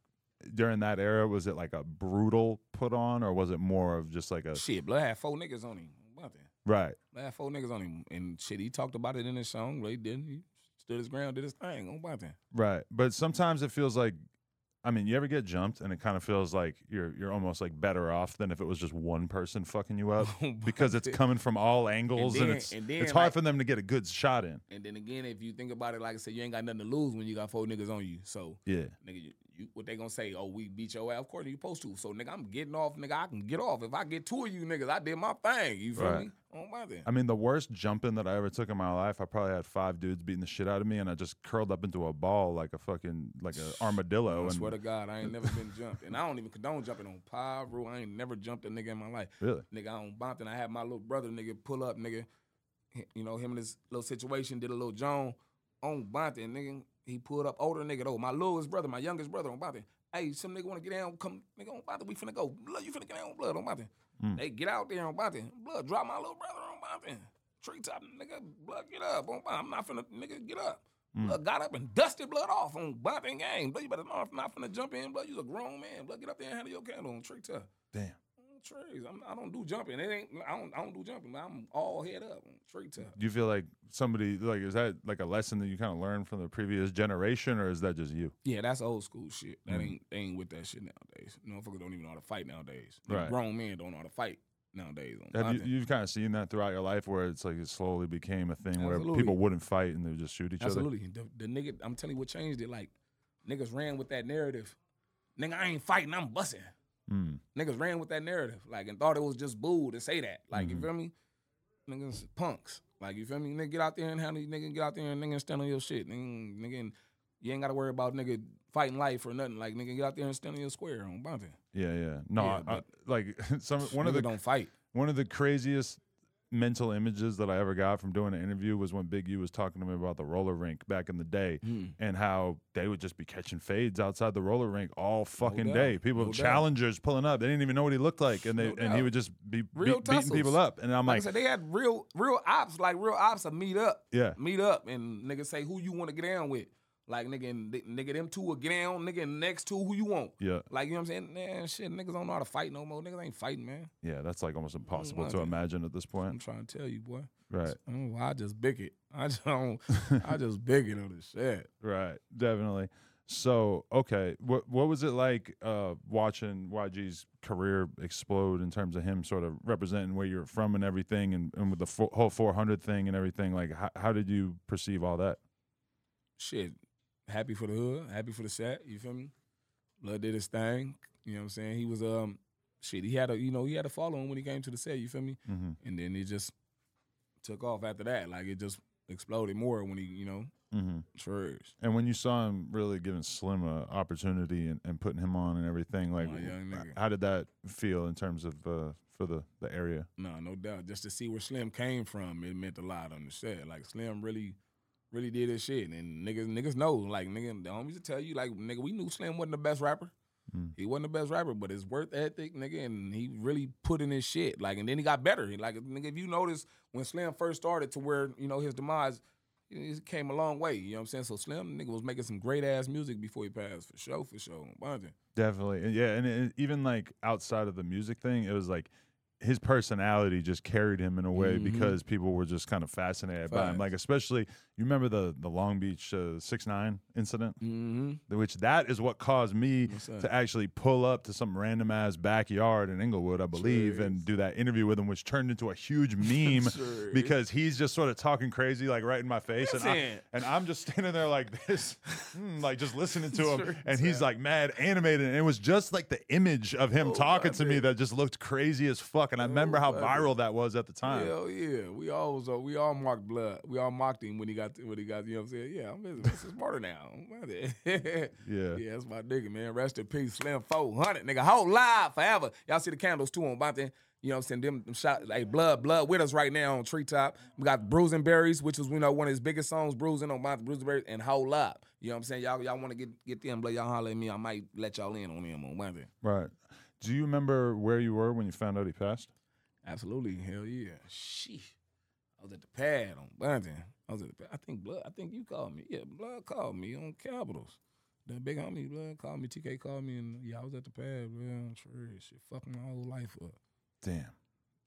during that era, was it like a brutal put on or was it more of just like a. Shit, blood had four niggas on him. Right. Had four niggas on him, and shit, he talked about it in his song. He didn't. He stood his ground, did his thing. On that. Right. But sometimes it feels like I mean, you ever get jumped and it kind of feels like you're you're almost like better off than if it was just one person fucking you up oh, because it's coming from all angles and, then- it's and it's hard like- for them to get a good shot in. And then again, if you think about it, like I said, you ain't got nothing to lose when you got four niggas on you. So Yeah. nigga, you, you what they gonna say? Oh, we beat your ass. Of course you supposed to. So nigga, I'm getting off. Nigga, I can get off. If I get two of you niggas, I did my thing. You feel Right. me? On my thing. I mean, the worst jumping that I ever took in my life, I probably had five dudes beating the shit out of me, and I just curled up into a ball like a fucking like an armadillo. I and swear to God, I ain't never been jumped, and I don't even condone jumping on pyro. I ain't never jumped a nigga in my life. really, Nigga, I don't on Bompton, I had my little brother, nigga, pull up, nigga. You know, him and his little situation did a little John on Bompton, nigga. He pulled up older nigga though. My littlest brother, my youngest brother on Bompton. Hey, some nigga wanna get down, come nigga on Bompton, we finna go. Blood, you finna get down on blood on Bompton. Mm. They get out there on Bompton. Blood, drop my little brother on Bompton. Treetop, nigga, blood, get up on Bompton. I'm not finna, nigga, get up. Mm. Blood got up and dusted blood off on Bompton game. Blood, you better know I'm not finna jump in. Blood, you's a grown man. Blood, get up there and handle your candle on Treetop. damn. Trees. I'm, I don't do jumping. It ain't. I don't. I don't do jumping. I'm all head up. Straight top. Do you feel like somebody like is that like a lesson that you kind of learned from the previous generation, or is that just you? Yeah, that's old school shit. That Mm. ain't. They ain't with that shit nowadays. Motherfuckers don't even know how to fight nowadays. Right. Grown men don't know how to fight nowadays. Have you, you've kind of seen that throughout your life, where it's like it slowly became a thing where people wouldn't fight and they would just shoot each other. Absolutely. The, the nigga. I'm telling you what changed it. Like niggas ran with that narrative. Nigga, I ain't fighting. I'm busting. Mm. Niggas ran with that narrative, like, and thought it was just bull to say that. Like, Mhm. you feel me? Niggas punks. Like, you feel me? Nigga, get out there and handle, nigga, get out there and nigga stand on your shit. Nigga, nigga and you ain't gotta worry about nigga fighting life or nothing. Like, nigga, get out there and stand on your square on bounty. Yeah, yeah. No, Yeah, I, I, like some one nigga of the don't fight. one of the craziest mental images that I ever got from doing an interview was when Big U was talking to me about the roller rink back in the day Mm. and how they would just be catching fades outside the roller rink all fucking doubt, day. People no doubt. challengers pulling up. They didn't even know what he looked like and they No and he would just be Real beat, beating people up. And I'm Like, I said, they had real, real ops, like real ops to meet up. yeah. Meet up and nigga say who you want to get down with. Like nigga, and, nigga, them two will get down. Nigga, next two who you want. Yeah. Like you know what I'm saying? Man, shit, niggas don't know how to fight no more. Niggas ain't fighting, man. Yeah, that's like almost impossible to imagine. at this point. I'm trying to tell you, boy. Right. I just big it. I just don't. I just big it on this shit. Right, definitely. So, okay, what what was it like uh, watching YG's career explode in terms of him sort of representing where you're from and everything, and, and with the fo- whole 400 thing and everything? Like, how, how did you perceive all that? Shit, happy for the hood, happy for the set. You feel me? Blood did his thing. You know what I'm saying? He was um, shit. He had a you know he had a following when he came to the set. You feel me? Mm-hmm. And then it just took off after that. Like it just exploded more when he you know Mm-hmm. sure. And when you saw him really giving Slim a opportunity and, and putting him on and everything, like, how did that feel in terms of uh, for the the area? No, no doubt. Just to see where Slim came from, it meant a lot on the set. Like Slim really, really did his shit, and niggas, niggas know. Like nigga, the homies to tell you, like nigga, we knew Slim wasn't the best rapper. Mm. He wasn't the best rapper, but his work ethic, nigga, and he really put in his shit. Like, and then he got better. Like, nigga, if you notice when Slim first started to where you know his demise, he came a long way. You know what I'm saying? So Slim, nigga, was making some great ass music before he passed, for sure, for sure. Definitely, yeah, and, and even like outside of the music thing, it was like his personality just carried him in a way Mhm. because people were just kind of fascinated by him. Like especially you remember the the Long Beach uh, six nine incident, Mm-hmm. which that is what caused me to actually pull up to some random ass backyard in Inglewood, I believe, Sure and do that interview with him, which turned into a huge meme Sure because he's just sort of talking crazy, like right in my face, and, I, and I'm just standing there like this, mm, like just listening to him, Sure and he's like mad animated, and it was just like the image of him Oh, talking to me that just looked crazy as fuck, and I remember how viral that was at the time. Hell yeah, we always uh, we all mocked blood. We all mocked him when he got when he got you know what I'm saying. Yeah, I'm Mr. Smarter now. yeah, Yeah. that's my nigga, man. Rest in peace, Slim 400, nigga. Whole live forever. Y'all see the candles too on Bonte. You know what I'm saying? Them, them shot like blood, blood with us right now on Treetop. We got Bruising Berries, which was you know one of his biggest songs, Bruising on Bonte, Bruising Berries, and Whole Up. You know what I'm saying? Y'all y'all want to get get them, blood, y'all holler at me. I might let y'all in on them on Bonte. Right. Do you remember where you were when you found out he passed? Absolutely, hell yeah. Sheesh. I was at the pad on Bunting. I was at the pad. I think Blood. I think you called me. Yeah, Blood called me on Capitals. The big homie Blood called me. TK called me, and yeah, I was at the pad. Man, sure, shit, fucking my whole life up. Damn.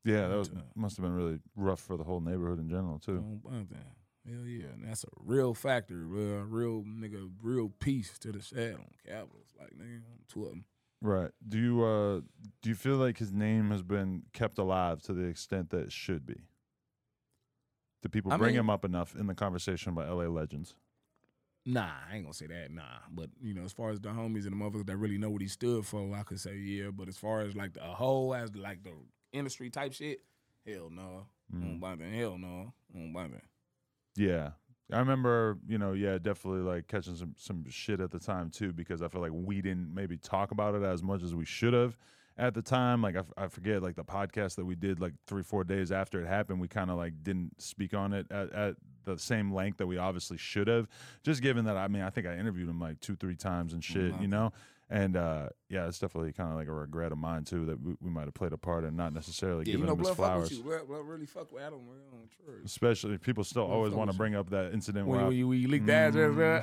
Yeah, that was must have been really rough for the whole neighborhood in general too. On Bunting. Hell yeah, and that's a real factor, bro. Real nigga, real piece to the shad on Capitals. Like nigga, two of them. Right. Do you uh do you feel like his name has been kept alive to the extent that it should be? Do people I bring mean- him up enough in the conversation about LA legends? Nah, I ain't gonna say that. Nah, but you know, as far as the homies and the motherfuckers that really know what he stood for, I could say yeah. But as far as like the whole, as like the industry type shit, hell no. Mm. On Bonte, hell no. On Bonte. Yeah. I remember, you know, yeah, definitely like catching some some shit at the time too because I feel like we didn't maybe talk about it as much as we should have at the time. Like I, f- I forget like the podcast that we did like 3 4 days after it happened, we kind of like didn't speak on it at, at the same length that we obviously should have. Just given that I mean, I think I interviewed him like 2 3 times and shit, wow. you know. And uh, yeah, it's definitely kind of like a regret of mine too that we, we might have played a part in not necessarily Yeah, you giving know, him his blood fuck flowers. with you. Blood, really fuck with Adam, man. Especially people still Blood always want to bring up that incident When, where I- when you, when you leak the address, bro.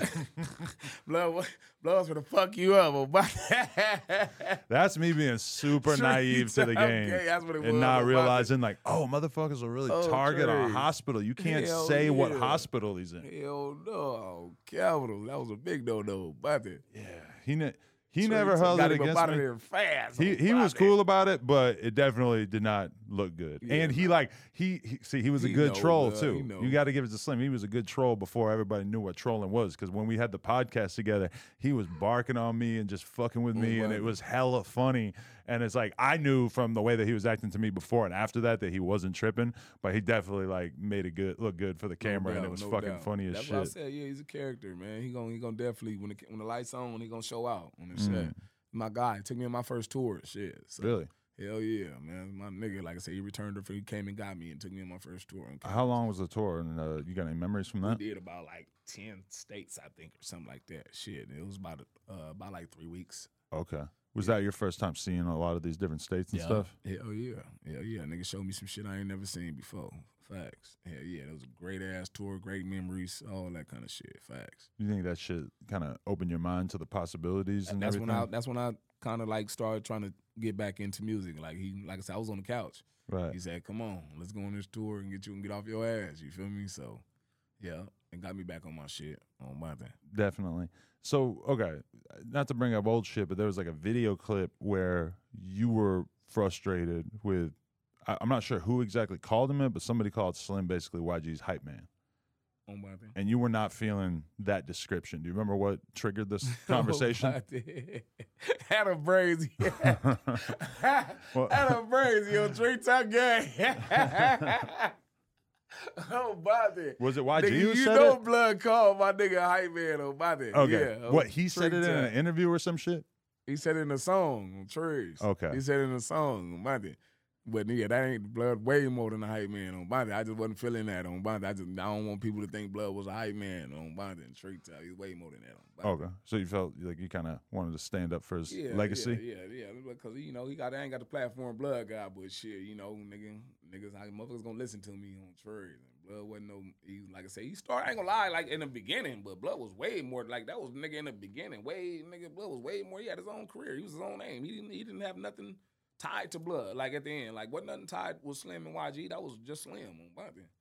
blood, blood's gonna fuck you up. That's me being super naive to the game okay, it was and not about realizing like, oh, motherfuckers will really Oh, target a hospital. You can't Hell say what hospital he's in. Hell no, Capital. That was a big no no. Bonte. Yeah, he ne- he never held it against out of me. fast. He he was cool about it, but it definitely did not look good. Yeah, and he like he, he see he was a He good know, troll bruh, too. You got to give it to Slim. He was a good troll before everybody knew what trolling was. Because when we had the podcast together, he was barking on me and just fucking with me, and it was hella funny. And it's like I knew from the way that he was acting to me before and after that that he wasn't tripping, but he definitely like made it good look good for the No camera, and it was no fucking doubt. funny as That's shit. what I said. Yeah, he's a character, man. He gonna he gonna definitely when the when the lights on, he gonna show out on the Mm. set. My guy took me on my first tour. Shit. So, Really? Hell yeah, man. My nigga, like I said, he returned for he came and got me and took me on my first tour. How long was the tour? And uh, you got any memories from that? We that? did about like ten states, I think, or something like that. Shit, it was about uh, about like three weeks. Okay. Was that your first time seeing a lot of these different states and Yeah. stuff? Hell yeah, hell yeah. Nigga showed me some shit I ain't never seen before. Facts. Hell yeah, it was a great ass tour, great memories, all that kind of shit. Facts. You think that shit kind of opened your mind to the possibilities and that's everything? when I that's when I kind of like started trying to get back into music. Like he, like I said, I was on the couch. right. He said, "Come on, let's go on this tour and get you and get off your ass." You feel me? So, yeah, and got me back on my shit on my thing. Definitely. So, okay, not to bring up old shit, but there was like a video clip where you were frustrated with. I, I'm not sure who exactly called him it, but somebody called Slim basically YG's hype man, On and you were not feeling that description. Do you remember what triggered this oh, conversation? Adam Brazy. Well- a Brazy on Tree Top Gang. oh, Bobby. was it YG Nigga, you said know it? Blood called my nigga hype man on Bobby. Okay. Yeah, what he said it in Top. an interview or some shit? He said it in a song on Trees. Okay. He said it in a song on Bonte. But yeah, that ain't blood way more than a hype man on Bonte. I just wasn't feeling that on Bonte. I just I don't want people to think blood was a hype man on Bonte and Street Top. He's way more than that on. Okay. So you felt like you kind of wanted to stand up for his Yeah, legacy? Yeah, yeah, yeah. Because you know he got I ain't got the platform blood guy, but shit, you know, nigga, niggas, I, motherfuckers gonna listen to me on Trees. Blood wasn't no, he, like I said, he started. I ain't gonna lie, like in the beginning, but blood was way more. Like that was nigga in the beginning. Way nigga, blood was way more. He had his own career. He was his own name. He didn't. He didn't have nothing tied to blood. Like at the end, like wasn't nothing tied with Slim and YG. That was just Slim.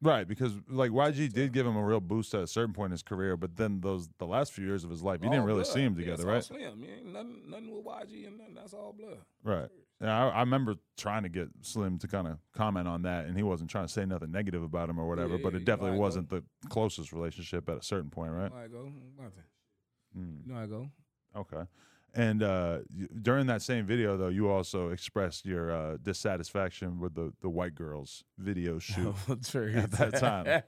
Right, because like YG did give him a real boost at a certain point in his career, but then those the last few years of his life, you didn't really blood. see him Yeah, together, all right? Slim, yeah, nothing, nothing with YG and nothing. That's all blood. Right. And I, I remember trying to get Slim to kind of comment on that, and he wasn't trying to say nothing negative about him or whatever. Yeah, but yeah, it you know definitely it go. wasn't the closest relationship at a certain point, right? You know I go, Mm, You know I go. okay. And uh, during that same video, though, you also expressed your uh, dissatisfaction with the, the white girls video shoot True. at that time.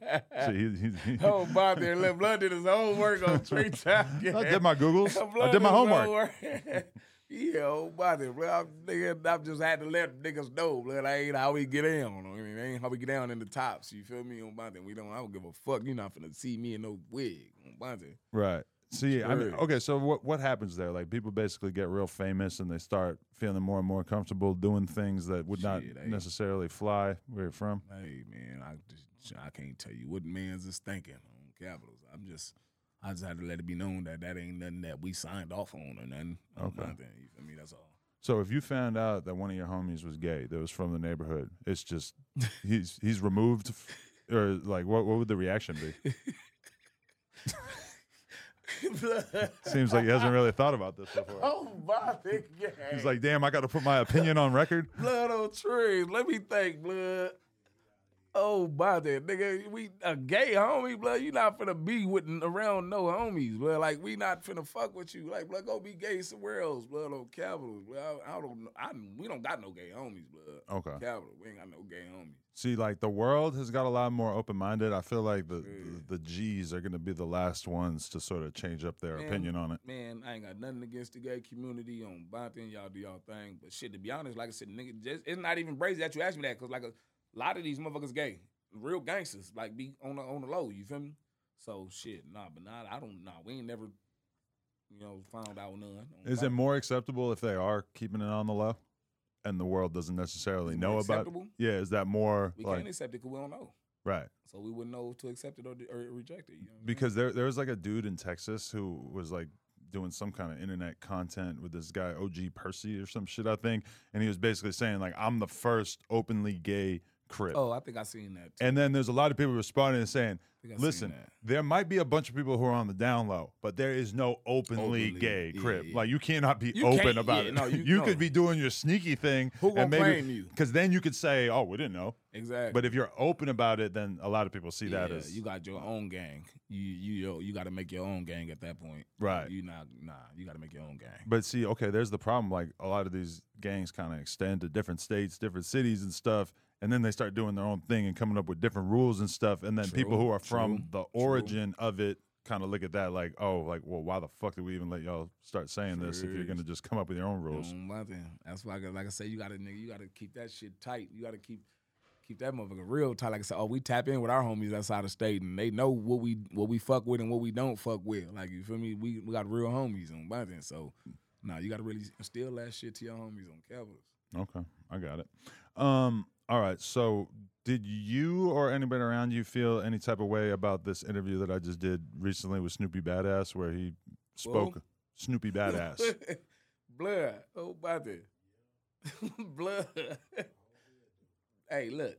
so he, he, he, oh, Bob there, Blood did his work on Tree Top. I did my Googles. I did my homework. yeah, old body, bro. I'm, nigga, I just had to let niggas know, blood. I ain't how we get down. I mean, ain't how we get down in the tops. You feel me? On Bonte, we don't. I don't give a fuck. You're not finna see me in no wig on Bonte. Right. See, I mean, okay. So what what happens there? Like people basically get real famous and they start feeling more and more comfortable doing things that would not Shit, eh? necessarily fly where you're from. Hey man, I just I can't tell you what man's is thinking on Capitals. I'm just I just had to let it be known that that ain't nothing that we signed off on or nothing. Okay. Bonte, You feel me? That's all. So if you found out that one of your homies was gay, that was from the neighborhood, it's just he's he's removed, or like what what would the reaction be? Seems like he hasn't really thought about this before. oh my big He's like, damn, I got to put my opinion on record. blood on trees. Let me think, blood. Oh, by that nigga, we a gay homie, blood. You not finna be with around no homies, blood. Like we not finna fuck with you. Like, blood, go be gay somewhere else, blood. On Capitol, blood. I, I don't know. I, we don't got no gay homies, blood. Okay. Capitol, we ain't got no gay homies. See, like the world has got a lot more open minded. I feel like the, Yeah. the the G's are going to be the last ones to sort of change up their Man, opinion on it. Man, I ain't got nothing against the gay community on Bonton. Y'all do y'all thing. But shit, to be honest, like I said, nigga, just, it's not even crazy that you asked me that because like a lot of these motherfuckers gay, real gangsters, like be on the on the low. You feel me? So shit, nah, but nah, I don't. Nah, we ain't never, you know, found out none. Is it more acceptable if they are keeping it on the low, and the world doesn't necessarily know about? acceptable? Yeah, is that more We like can't accept it because we don't know. right? So we wouldn't know to accept it or, or reject it. You know what I'm saying? Because there there was like a dude in Texas who was like doing some kind of internet content with this guy OG Percy or some shit I think, and he was basically saying like I'm the first openly gay crip. oh, I think I seen that. Too. And then there's a lot of people responding and saying, I "Listen, there might be a bunch of people who are on the down low, but there is no openly, Openly, gay yeah, crip. yeah. Like you cannot be You open about yeah, it. no, you- no. could be doing your sneaky thing, Who maybe blame you? because then you could say, "Oh, we didn't know." exactly. But if you're open about it, then a lot of people see that as you got your own gang. You you you got to make your own gang at that point. Right. You not nah. You got to make your own gang. But see, okay, there's the problem. Like a lot of these gangs kind of extend to different states, different cities, and stuff, and then they start doing their own thing and coming up with different rules and stuff. And then people who are from true, the origin of it kind of look at that like, oh, like, well, why the fuck did we even let y'all start saying this if you're gonna just come up with your own rules? Um, my thing. That's why, I like I say, you got to nigga. You got to keep that shit tight. You got to keep keep that motherfucker real tight. Like I said, oh, we tap in with our homies outside the state, and they know what we what we fuck with and what we don't fuck with. Like you feel me? We we got real homies on my thing. So, nah, you got to really instill that shit to your homies on Capitals. Okay, I got it. Um, all right. So, did you or anybody around you feel any type of way about this interview that I just did recently with Snoopy Badazz, where he spoke Snoopy Badazz? Blood. Oh, that. Blood. hey, look.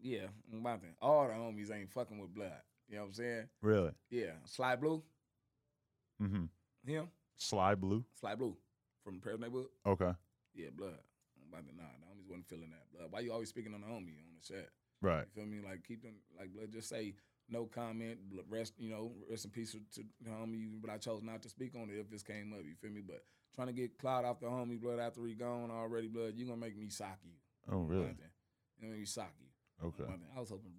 Yeah, that. All the homies ain't fucking with blood. You know what I'm saying? really? Yeah. Sly Blue. Mm-hmm. Him. Sly Blue. Sly Blue. From Paris Neighborhood. Okay. Yeah, blood. I'm about to nah, wasn't feeling that. Blood. Why you always speaking on the homie on the set? Right. You feel me? Like keep them like blood. Just say no comment. Rest, you know, rest in peace to the homie. But I chose not to speak on it if this came up. You feel me? But trying to get cloud off the homie blood after he gone already. Blood, you gonna make me sock you. Oh, really? You make me sock you. Okay. I was hoping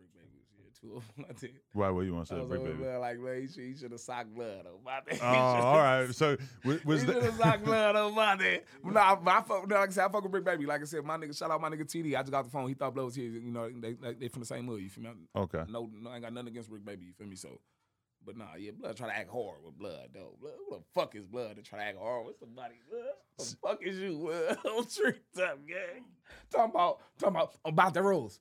Bricc Baby was here too. One thing. Why? What you want to I say, was Bricc Baby? blood like blood. He should, have socked blood on my thing. Oh, all right. So was, was he should have socked blood on my thing. Nah, I fuck, like I said, I fuck with Bricc Baby. Like I said, my nigga, shout out my nigga TD. I just got the phone. He thought blood was here. You know, they they, they from the same hood. You feel me? okay? No, no, I ain't got nothing against Rick Baby. You feel me? So, but nah, yeah, blood try to act hard with blood though. Blood, who the fuck is blood to try to act hard with somebody? Blood, the fuck is you? Blood? On street top gang. Talking about, talking about about the rules.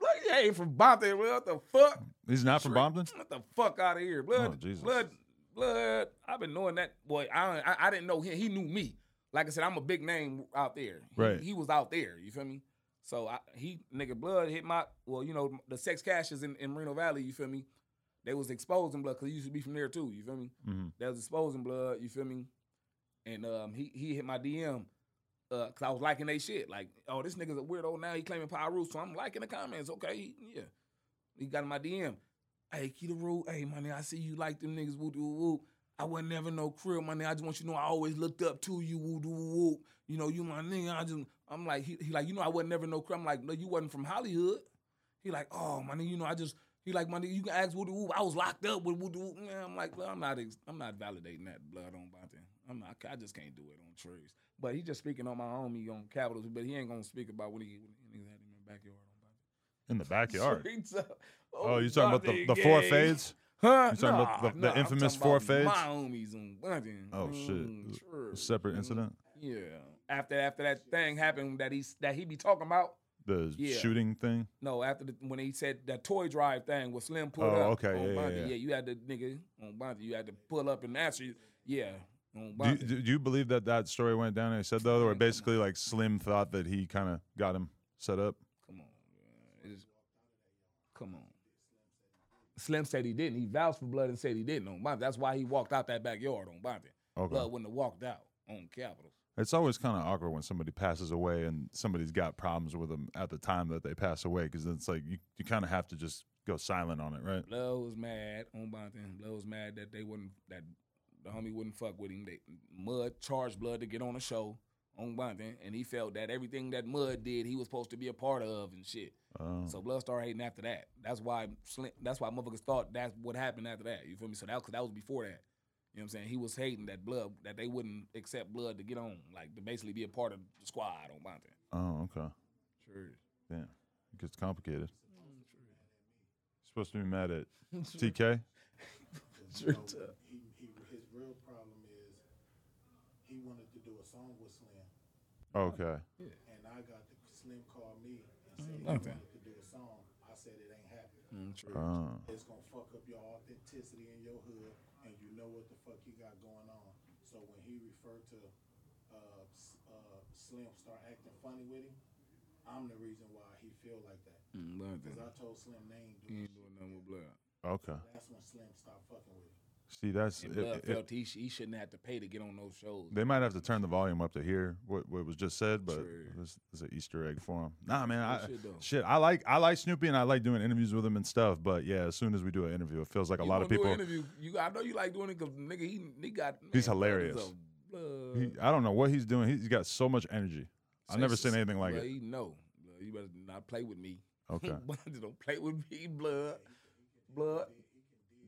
Look, he ain't from Bompton. Blood. What the fuck? He's not from Bompton. Get the fuck out of here, blood. Oh, Jesus. Blood, blood. I've been knowing that boy. I, I I didn't know him. He knew me. like I said, I'm a big name out there. He, Right. He was out there. You feel me? So I, he nigga blood hit my well, you know the sex caches in, in Reno Valley. You feel me? They was exposing blood because he used to be from there too. You feel me? Mhm. They was exposing blood. You feel me? And um, he he hit my DM uh, cause I was liking they shit. Like, oh, this nigga's a weirdo now. He claiming power rules, so I'm liking the comments. Okay, yeah. He got in my DM. Hey, Kedaru, hey, money, I see you like them niggas, woo doo woo. I wasn't never no crib, money. I just want you to know I always looked up to you, woo doo woo. You know, you my nigga. I just, I'm like, he, he like, you know, I wasn't never no crib. I'm like, no, you wasn't from Hollywood. He like, oh, money, you know, I just, he like, money, you can ask Woo Woo. I was locked up with Woo Woo. Man, I'm like, well, I'm not, ex- I'm not validating that blood on Bonte. I'm not, I just can't do it on trees. But he just speaking on my homie on Capitals, but he ain't gonna speak about when he, when he had him in the backyard on In the backyard. Up. Oh, you talking about the, the four fades? Huh? You talking about the- the Nah, nah, infamous four fades? My homies. Oh shit. Mm. A separate incident? Yeah. After after that thing happened that he that he be talking about. The Yeah. shooting thing? No, after the, when he said that toy drive thing with Slim pulled Oh, up. okay, on yeah, yeah, yeah. You had the nigga on Bonte. You had to pull up and answer. Yeah, Do you, do do you believe that that story went down and he said though, or basically like Slim thought that he kind of got him set up? Come on, man. Come on. Slim said he didn't. He vouched for blood and said he didn't on Bonte. That's why he walked out that backyard on Bonte. Okay. Blood wouldn't have walked out on Capitals. It's always kind of awkward when somebody passes away and somebody's got problems with them at the time that they pass away because it's like you, you kind of have to just go silent on it, right? Blood was mad on Bonte. Blood was mad that they wouldn't that the homie wouldn't fuck with him. They Mud charged Blood to get on the show on Bonte, and he felt that everything that Mud did, he was supposed to be a part of and shit. Oh. So Blood started hating after that. That's why Slim, that's why motherfuckers thought that's what happened after that. You feel me? So that cause that was before that. You know what I'm saying? He was hating that Blood that they wouldn't accept Blood to get on, like to basically be a part of the squad on Bonte. Oh, okay. Sure. Yeah. It gets complicated. Supposed to be mad at TK? Sure. he, he, his real problem is he wanted to do a song with Slim, Okay. and I got the Slim call me and said he Okay. wanted to do a song. I said it ain't happening. True. Oh. It's gonna fuck up your authenticity in your hood, and you know what the fuck you got going on. So when he referred to uh, S- uh, Slim start acting funny with him, I'm the reason why he feel like that. Mm, Cause I told Slim they ain't He doing ain't doing nothing with Blood. Okay. That's when Slim stopped fucking with him. See, that's And it, Blood it- felt he, he shouldn't have to pay to get on those shows. They might have to turn the volume up to hear what, what was just said, but Sure. this is an Easter egg for him. Nah, man, I, shit, shit, I like I like Snoopy and I like doing interviews with him and stuff. But yeah, as soon as we do an interview, it feels like a You lot of gonna do people. an interview. You, I know you like doing it because nigga, he, he got. He's man, Blood is hilarious. a Blood. He, I don't know what he's doing. He's got so much energy. I've never Say- seen anything like blood, it. He know. Blood, you better not play with me. Okay. Blood, don't play with me, blood. Blood.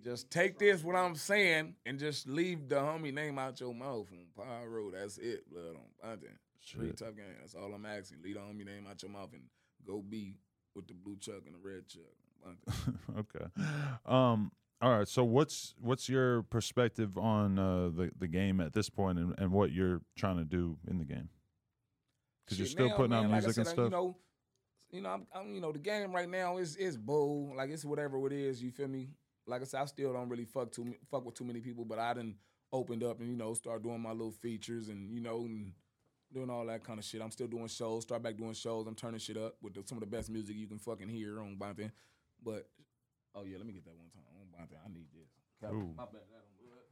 Just take this, what I'm saying, and just leave the homie name out your mouth on Pyro. That's it, blood on Bonte. Street tough game. That's all I'm asking. Leave the homie name out your mouth and go be with the blue chuck and the red chuck. Okay. Um. All right. So what's what's your perspective on uh, the the game at this point and, and what you're trying to do in the game? Because you're still now, putting out man, like music and stuff. You know, you know, I'm, I'm, you know, the game right now is is bull. Like it's whatever it is. You feel me? Like I said, I still don't really fuck too fuck with too many people, but I didn't opened up and you know start doing my little features and you know and doing all that kind of shit. I'm still doing shows. Start back doing shows. I'm turning shit up with the, some of the best music you can fucking hear on Bonte. But oh yeah, let me get that one time on Bonte. I need this. Ooh.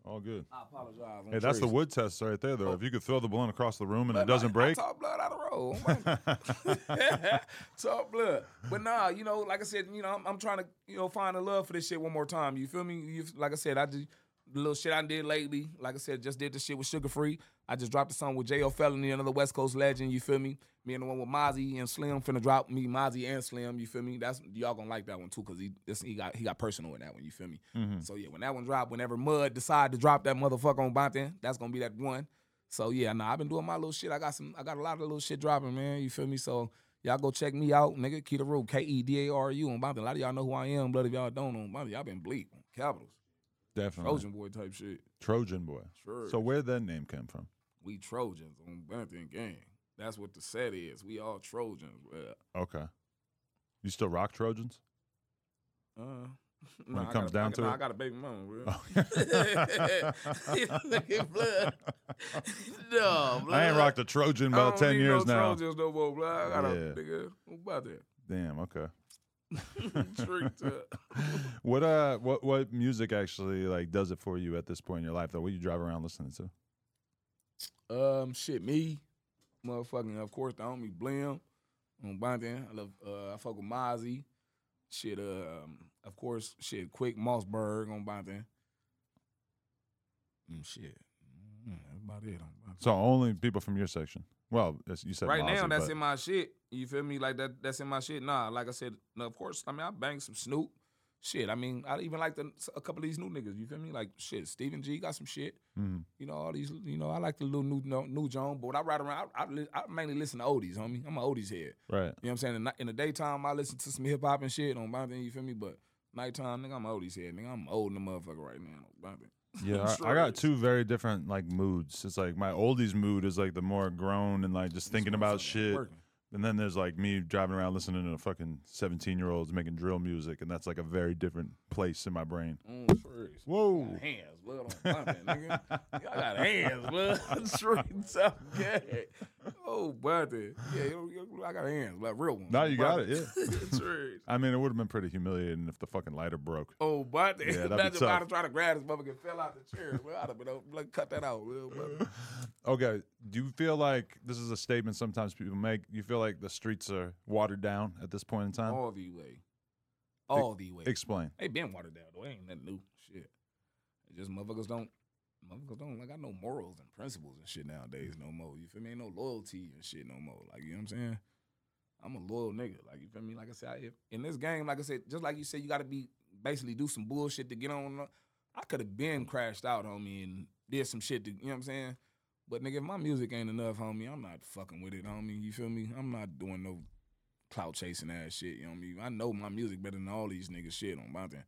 My bad. that on blood. All good. I apologize. Hey, that's the wood test right there, though. If you could throw the balloon across the room and it doesn't like, break, I talk blood out of road. talk blood. But nah, you know, like I said, you know, I'm, I'm trying to, you know, find the love for this shit one more time. You feel me? You, like I said, I just the little shit I did lately. Like I said, just did the shit with Suga Free. I just dropped a song with Jayo Felony, another West Coast legend. You feel me? Me and the one with Mozzy and Slim finna drop me Mozzy and Slim. You feel me? That's y'all gonna like that one too, cause he this, he got he got personal in that one. You feel me? Mm-hmm. So yeah, when that one drop, whenever Mud decide to drop that motherfucker on Bonte, that's gonna be that one. So yeah, nah, I've been doing my little shit. I got some, I got a lot of little shit dropping, man. You feel me? So y'all go check me out, nigga. Kedaru, K E D A R U on Bonte. A lot of y'all know who I am, but if y'all don't on Bonte, y'all been bleep on Capitals, definitely Trojan boy type shit. Trojan boy. Sure. So where that name came from? We Trojans on Bonte gang. That's what the set is. We all Trojans. Well, Okay. You still rock Trojans? uh, Nah, it comes down to it? I got a baby mama, bro. Nigga, blood. no, blood. I ain't rocked a Trojan about ten years no now. Trojans no more, blood. I got Yeah. a nigga. What about that? Damn. Okay. Tricked up. What uh? What what music actually like does it for you at this point in your life? Though, what you drive around listening to? Um, shit, me, motherfucking, of course, the homie Blim on Bonton. I love, uh, I fuck with Mozzy. Shit, um, of course, shit, Quik Mossberg on Bonton. Mm, shit, mm, that's about it on Bonton. So only people from your section. Well, as you said Right now, that's in my shit. You feel me? Like that. That's in my shit. Nah, like I said, no, of course. I mean, I bang some Snoop. Shit, I mean, I even like the, a couple of these new niggas. You feel me? Like shit, Stephen G got some shit. Mhm. You know all these. You know I like the little new new, new John. But when I ride around, I, I, I mainly listen to oldies, homie. I'm an oldies head. right. You know what I'm saying? In, the- in the daytime, I listen to some hip hop and shit on my thing. You feel me? But nighttime, nigga, I'm an oldies head. Nigga, I'm old in the motherfucker right now. on my thing. Yeah, I, I got two very different like moods. It's like my oldies mood is like the more grown and like just thinking about shit. working. And then there's like me driving around listening to a fucking 17 year olds making drill music, and that's like a very different place in my brain. Mm, sure. Whoa. Got hands, blood on my thing, nigga. Y'all got hands, blood. Straight up, yeah. Oh, brother. Yeah, yo, yo, I got hands, like real ones. No, you got it, yeah. Sure is. I mean, it would have been pretty humiliating if the fucking lighter broke. Oh, but Yeah, that'd be imagine if I'd tough. have tried to grab this motherfucker and fell out the chair. Well, I'd have been like, cut that out, real brother. Okay, do you feel like this is a statement sometimes people make? You feel like the streets are watered down at this point in time? All the way. All the way. Explain. They been watered down though. Ain't nothing new. Shit. Just motherfuckers don't motherfuckers don't like I know morals and principles and shit nowadays no more. You feel me? Ain't no loyalty and shit no more. Like you know what I'm saying? I'm a loyal nigga. Like you feel me? Like I said, I, if, in this game, like I said, just like you said, you got to be basically do some bullshit to get on. I could have been crashed out, homie, and did some shit to you know what I'm saying. But nigga, if my music ain't enough, homie, I'm not fucking with it, homie. You feel me? I'm not doing no clout chasing ass shit. You know what I mean? I know my music better than all these niggas shit on my thing.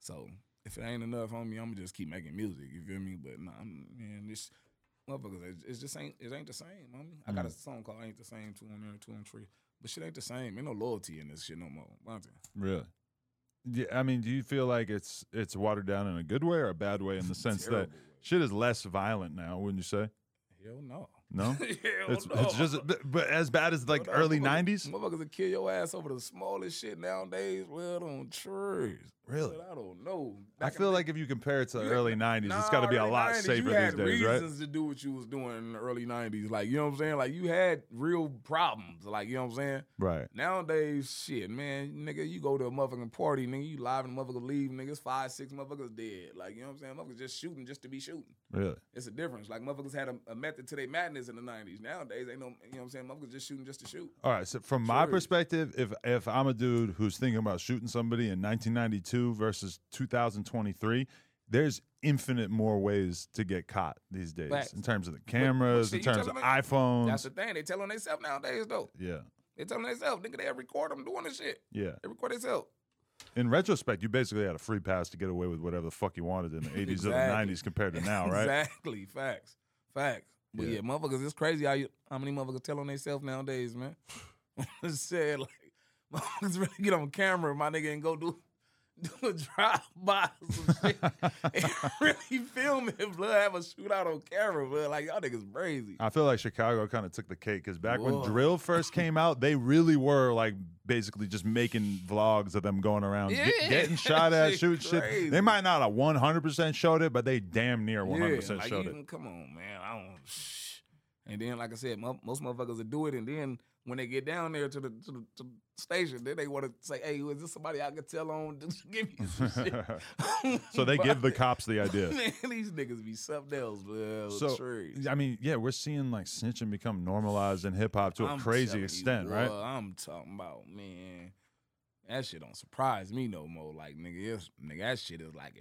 So if it ain't enough, homie, I'ma just keep making music. You feel me? But nah, I'm, man, this motherfuckers, it, just ain't it ain't the same, homie. I got a mm. song called "Ain't the Same" two on there, two on three, but shit ain't the same. Ain't no loyalty in this shit no more. My thing. Really? Yeah, I mean, do you feel like it's it's watered down in a good way or a bad way in the sense that Terrible shit is less violent now? Wouldn't you say? Hell no. No, Hell it's no. it's just, but- as bad as like no. early Motherfuckers- '90s. Motherfuckers will kill your ass over the smallest shit nowadays. Well, on trees. Really? Well, I don't know. I Back in feel like if you compare it to the early '90s, it's got to be a lot 90s, safer you these had days, right? reasons to do what you was doing in the early '90s. Like you know what I'm saying? Like you had real problems. Like you know what I'm saying? Right. Nowadays, shit, man, nigga, you go to a motherfucking party, nigga, you live and motherfucker leave, niggas five, six motherfuckers dead. Like you know what I'm saying? Motherfuckers just shooting just to be shooting. Really. It's a difference. Like motherfuckers had a, a method to their madness in the '90s. Nowadays, ain't no, you know what I'm saying? Motherfuckers just shooting just to shoot. All right. So from my perspective, if if I'm a dude who's thinking about shooting somebody in 1992 versus 2023, there's infinite more ways to get caught these days Facts. in terms of the cameras, shit, in terms of me? iPhones. That's the thing. They telling themselves nowadays though. yeah. They telling themselves, nigga, they record them doing this shit. Yeah. They record themselves. In retrospect, you basically had a free pass to get away with whatever the fuck you wanted in the 80s or the 90s compared to now, right? Exactly. Facts. Facts. But Yeah. yeah, motherfuckers, it's crazy how you how many motherfuckers tell on themselves nowadays, man. Said like motherfuckers really get on camera, my nigga, and go do do a drive by some shit. and really filming, it, blood, have a shootout on camera, blood. Like y'all niggas crazy. I feel like Chicago kind of took the cake because back when drill first came out, they really were like basically just making vlogs of them going around get- getting shot at, shit shooting shit. They might not have 100% showed it, but they damn near 100% yeah, like showed even, it. Come on, man. I don't. And then, like I said, mo- most motherfuckers will do it, and then when they get down there to the to the, to the station, then they want to say, "Hey, is this somebody I could tell on? Just give me some shit." So they give the cops the idea. Man, these niggas be something else, man. So. I mean, yeah, we're seeing like snitching become normalized in hip hop to a I'm crazy you, extent, boy, right? I'm talking about, man. That shit don't surprise me no more. Like, nigga, it's, nigga, that shit is like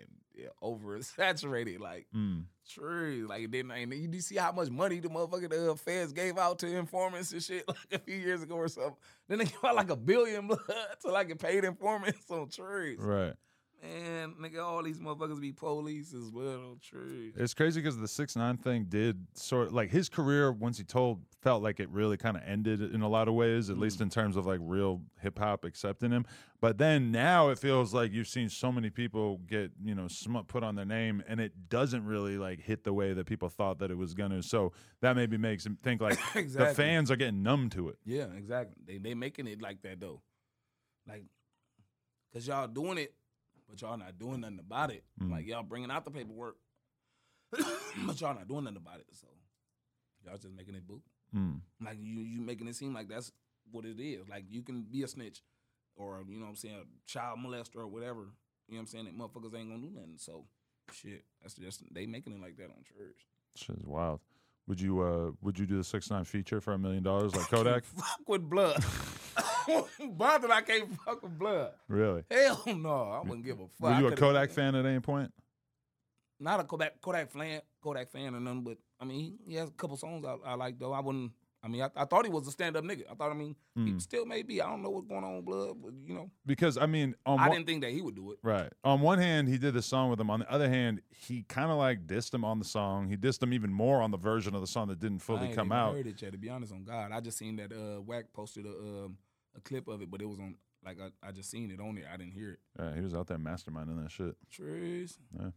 oversaturated. Like, Mm. True. Like then and you see how much money the motherfucking uh, feds gave out to informants and shit like a few years ago or something. Then they gave out like a billion blood to like a paid informants on trees. Right. Man, nigga, all these motherfuckers be police as well. True. It's crazy because the six nine thing did sort of, like his career once he told felt like it really kind of ended in a lot of ways, at least mm. in terms of like real hip hop accepting him. But then now it feels like you've seen so many people get you know smut put on their name, and it doesn't really like hit the way that people thought that it was gonna. So that maybe makes him think like the fans are getting numb to it. Yeah, exactly. They they making it like that though, like, cause y'all doing it, but y'all not doing nothing about it. Like y'all bringing out the paperwork, but y'all not doing nothing about it. So y'all just making it boo. Mm. Like you you making it seem like that's what it is. Like you can be a snitch, or you know what I'm saying, a child molester or whatever. You know what I'm saying? That motherfuckers ain't gonna do nothing. So shit, that's just they making it like that on church. Shit is wild. Would you uh would you do the six nine feature for a million dollars like Kodak? Fuck with blood. Bothered I can't fuck with blood. really? Hell no, I wouldn't give a fuck. Were you a Kodak fan at any point? Not a Kodak Kodak fan, Kodak fan or nothing, but I mean, he has a couple songs I, I like though. I wouldn't. I mean, I, I thought he was a stand up nigga. I thought, I mean, Hmm. he still may be. I don't know what's going on with blood, but you know, Because I mean, on I one, didn't think that he would do it. right on one hand, he did the song with him. On the other hand, he kind of like dissed him on the song. He dissed him even more on the version of the song that didn't I fully ain't come out. Heard it yet? To be honest, on God, I just seen that uh, Wack posted a um, a clip of it, but it was on like I, I just seen it on there. I didn't hear it. Yeah, he was out there masterminding that shit. Trees. Yeah,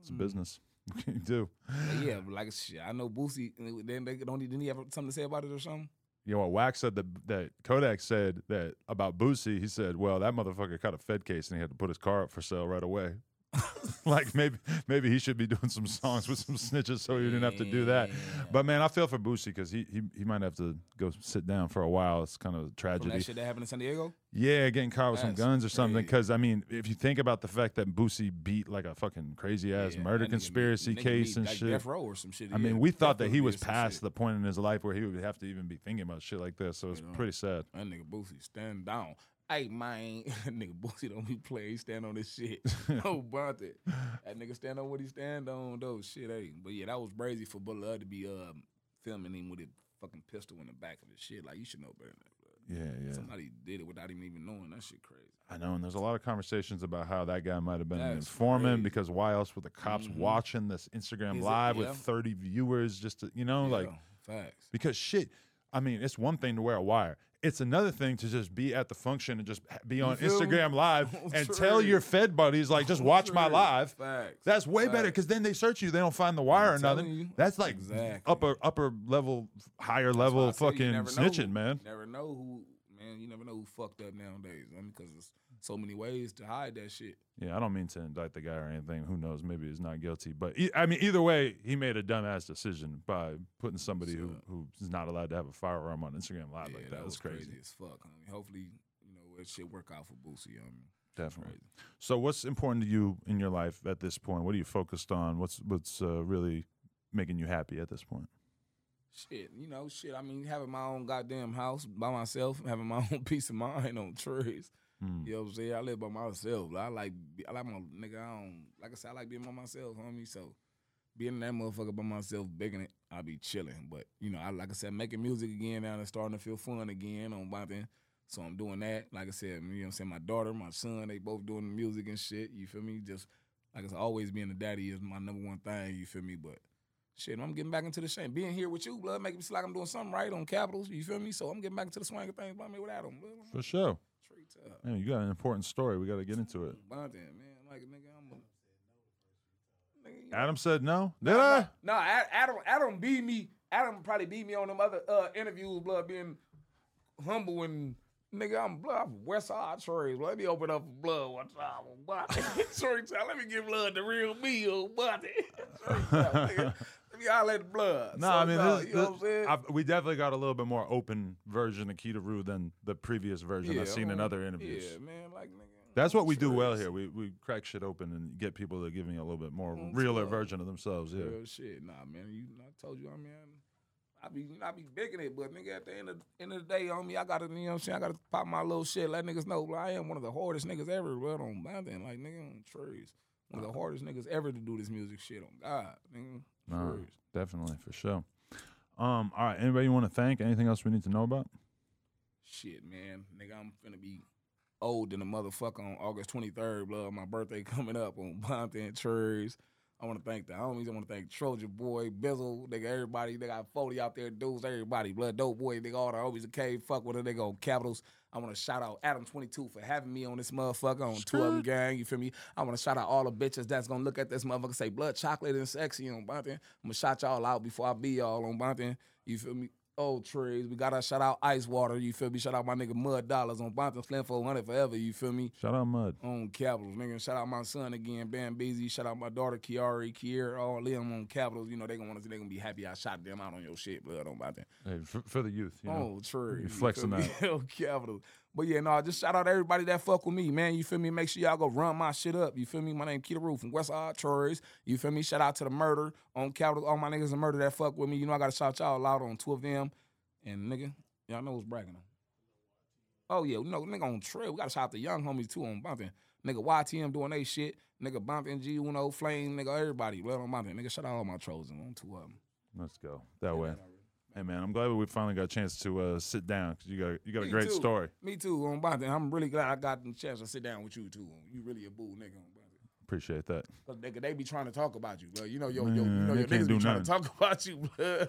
It's a business. What can you do? But yeah, but like shit, I know Boosie. Then they don't didn't he have something to say about it or something? You know what Wack said that that Kodak said that about Boosie. He said, "Well, that motherfucker caught a Fed case and he had to put his car up for sale right away." like maybe maybe he should be doing some songs with some snitches so he didn't have to do that. But man, I feel for Boosie because he, he he might have to go sit down for a while. It's kind of a From tragedy. that shit that happened in San Diego. Yeah, getting caught with some guns or something. Because I mean, if you think about the fact that Boosie beat like a fucking crazy ass Yeah, murder nigga conspiracy nigga case beat, and like shit. Death row or some shit. I mean, we thought that he was past the point in his life where he would have to even be thinking about shit like this. So it's know. pretty sad. That nigga Boosie stand down. Hey man, that nigga Boosie don't be playing. He stand on this shit. oh, burnt it. That nigga stand on what he stand on though. Shit, hey. But yeah, that was crazy for Blood to be um, filming him with a fucking pistol in the back of his shit. Like you should know better than that. Blood. Yeah, yeah. Somebody did it without him even knowing. That shit crazy. I know, and there's a lot of conversations about how that guy might have been an informant crazy. because why else were the cops Mhm. watching this Instagram Is it- live yeah. with 30 viewers just to, you know, like facts. because shit. I mean, it's one thing to wear a wire. It's another thing to just be at the function and just be on? Instagram live and True. tell your Fed buddies like, just watch my live. Facts. That's way better because then they search you, they don't find the wire or I'm telling nothing. you. That's like Exactly. upper upper level, higher level I say you fucking never know snitching, man. You never know who, man. You never know who fucked up nowadays. I mean, because there's so many ways to hide that shit. Yeah, I don't mean to indict the guy or anything. Who knows? Maybe he's not guilty. But e- I mean, either way, he made a dumbass decision by putting somebody who who's not allowed to have a firearm on Instagram live yeah, like that. that That's was crazy. crazy. as fuck. I mean, hopefully, you know, it should work out for Boosie. I mean, Definitely. crazy. So, what's important to you in your life at this point? What are you focused on? What's what's uh, really making you happy at this point? Shit, you know, shit. I mean, having my own goddamn house by myself, having my own peace of mind on trees. Hmm. You know what I'm saying? I live by myself. I like, I like my nigga. I don't like I said. I like being by myself, homie. So being in that motherfucker by myself, begging it, I'll be chilling. But you know, I like I said, making music again now and starting to feel fun again on my thing. So I'm doing that. Like I said, you know what I'm saying? My daughter, my son, they both doing the music and shit. You feel me? Just like I said, always being a daddy is my number one thing. You feel me? But shit, I'm getting back into the shame. Being here with you, blood, making me feel like I'm doing something right on Capitals. You feel me? So I'm getting back into the swing of things. By me without them, blood. For sure. Man, you got an important story. We got to get into it. Man. Like nigga, I'm a nigga, you know- Adam said no. Did no, I? no, no, Ad- Adam, Adam beat me. Adam probably beat me on them other uh, interviews, blood, being humble and nigga, I'm blood. I'm West Side Trades. Let me open up blood one time. on time. Let me give blood the real me, on Bonte. Straight time. Let at blood. No, So, I mean, no, this, you know what I'm saying? I've- we definitely got a little bit more open version of Kedaru than the previous version I've seen in other interviews. Yeah, man, like nigga. That's what we do well here. We we crack shit open and get people to give me a little bit more Mm, realer version of themselves. Yeah. Real shit. Nah, man. You, I told you, I mean, I be, I be bigging it, but nigga, at the end of, end of the day, on me, I gotta, you know what I'm saying? I gotta pop my little shit, let niggas know, I am one of the hardest niggas ever, bro, on Mountain, like, nigga, on trees. One of the hardest niggas ever to do this music shit on God, nigga. No, definitely for sure. Um, all right. Anybody you want to thank? Anything else we need to know about? Shit, man. Nigga, I'm gonna be old than a motherfucker on August 23rd, blood. My birthday coming up on Bonton Church. I want to thank the homies. I want to thank Trojan Boy, Bizzle, nigga, everybody. They got 40 out there, dudes, everybody. Blood Dope Boy, nigga, all the homies, okay, fuck with it. They go Capitals. I want to shout out Adam22 for having me on this motherfucker on two of them gang. You feel me? I want to shout out all the bitches that's gonna look at this motherfucker and say blood chocolate and sexy on Bonton. I'm gonna shout y'all out before I be y'all on Bonton. You feel me? Old trees. We gotta shout out Ice Water. You feel me? Shout out my nigga Mud Dollars on Bonton Slim 400 forever. You feel me? Shout out Mud. on Capitals, nigga. Shout out my son again, Bam Beezy. Shout out my daughter Kiari, Kier, all them on Capitals. You know they gonna want to. They gonna be happy I shot them out on your shit, blood on thing. Hey, for, for the youth, you oh, know. Oh, true. you flexing that. on Capitals. But yeah, no, just shout out everybody that fuck with me, man. You feel me? Make sure y'all go run my shit up. You feel me? My name Kedaru from West Side Troyes. You feel me? Shout out to the murder on Capitals. All my niggas in murder that fuck with me. You know I gotta shout y'all out on two of them. And nigga, y'all know what's bragging on. Oh yeah, no nigga on trail. We gotta shout out the young homies too on bumping. Nigga YTM doing they shit. Nigga bumping G Uno Flame. Nigga everybody. Blood on bumping. Nigga shout out all my trolls and on two of them. Let's go that way. Hey man, I'm glad we finally got a chance to uh, sit down because you got you got a great too. story. Me too on bumping. I'm really glad I got the chance to sit down with you too. You really a bull nigga on. Appreciate that. Cause nigga, they be trying to talk about you, blood. You know, yo, yo, you know your niggas be do trying to talk about you, blood.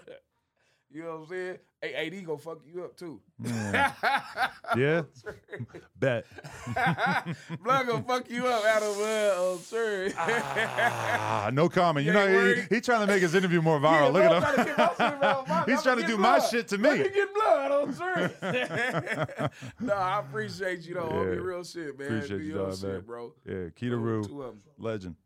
You know what I'm saying? Hey, AD gonna fuck you up too. Yeah, bet. Blood gonna fuck you up out of uh, oh, sure. Ah, no comment. You know, he, he trying to make his interview more viral. Look at him. him. He's trying to do my shit to me. Let me get blood on sir. no, I appreciate you though. Yeah. Yeah. Real shit, man. Appreciate Do you, your dog, shit, man. bro. Yeah, Keita legend.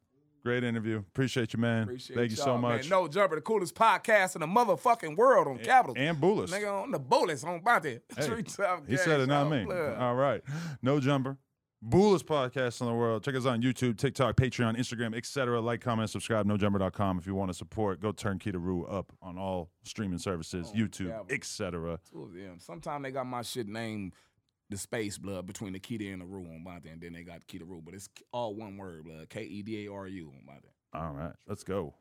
Great interview. Appreciate you, man. Appreciate Thank you so y'all, man. much. No Jumper, the coolest podcast in the motherfucking world on Capitol. and Bullis. Nigga on the bullets on Bompton. Hey, he said it, not me. All right. No jumper. Boolest podcast in the world. Check us out on YouTube, TikTok, Patreon, Instagram, etc. Like, comment, subscribe, nojumper.com. If you want to support, go turn Kedaru up on all streaming services, oh, YouTube, yeah. etc. Two of them. Sometimes they got my shit named the space blood between the Keita and the Rue on Bompton, and then they got the Keita Rue, but it's all one word blood. K E D A R U on Bonte. All right. Let's go.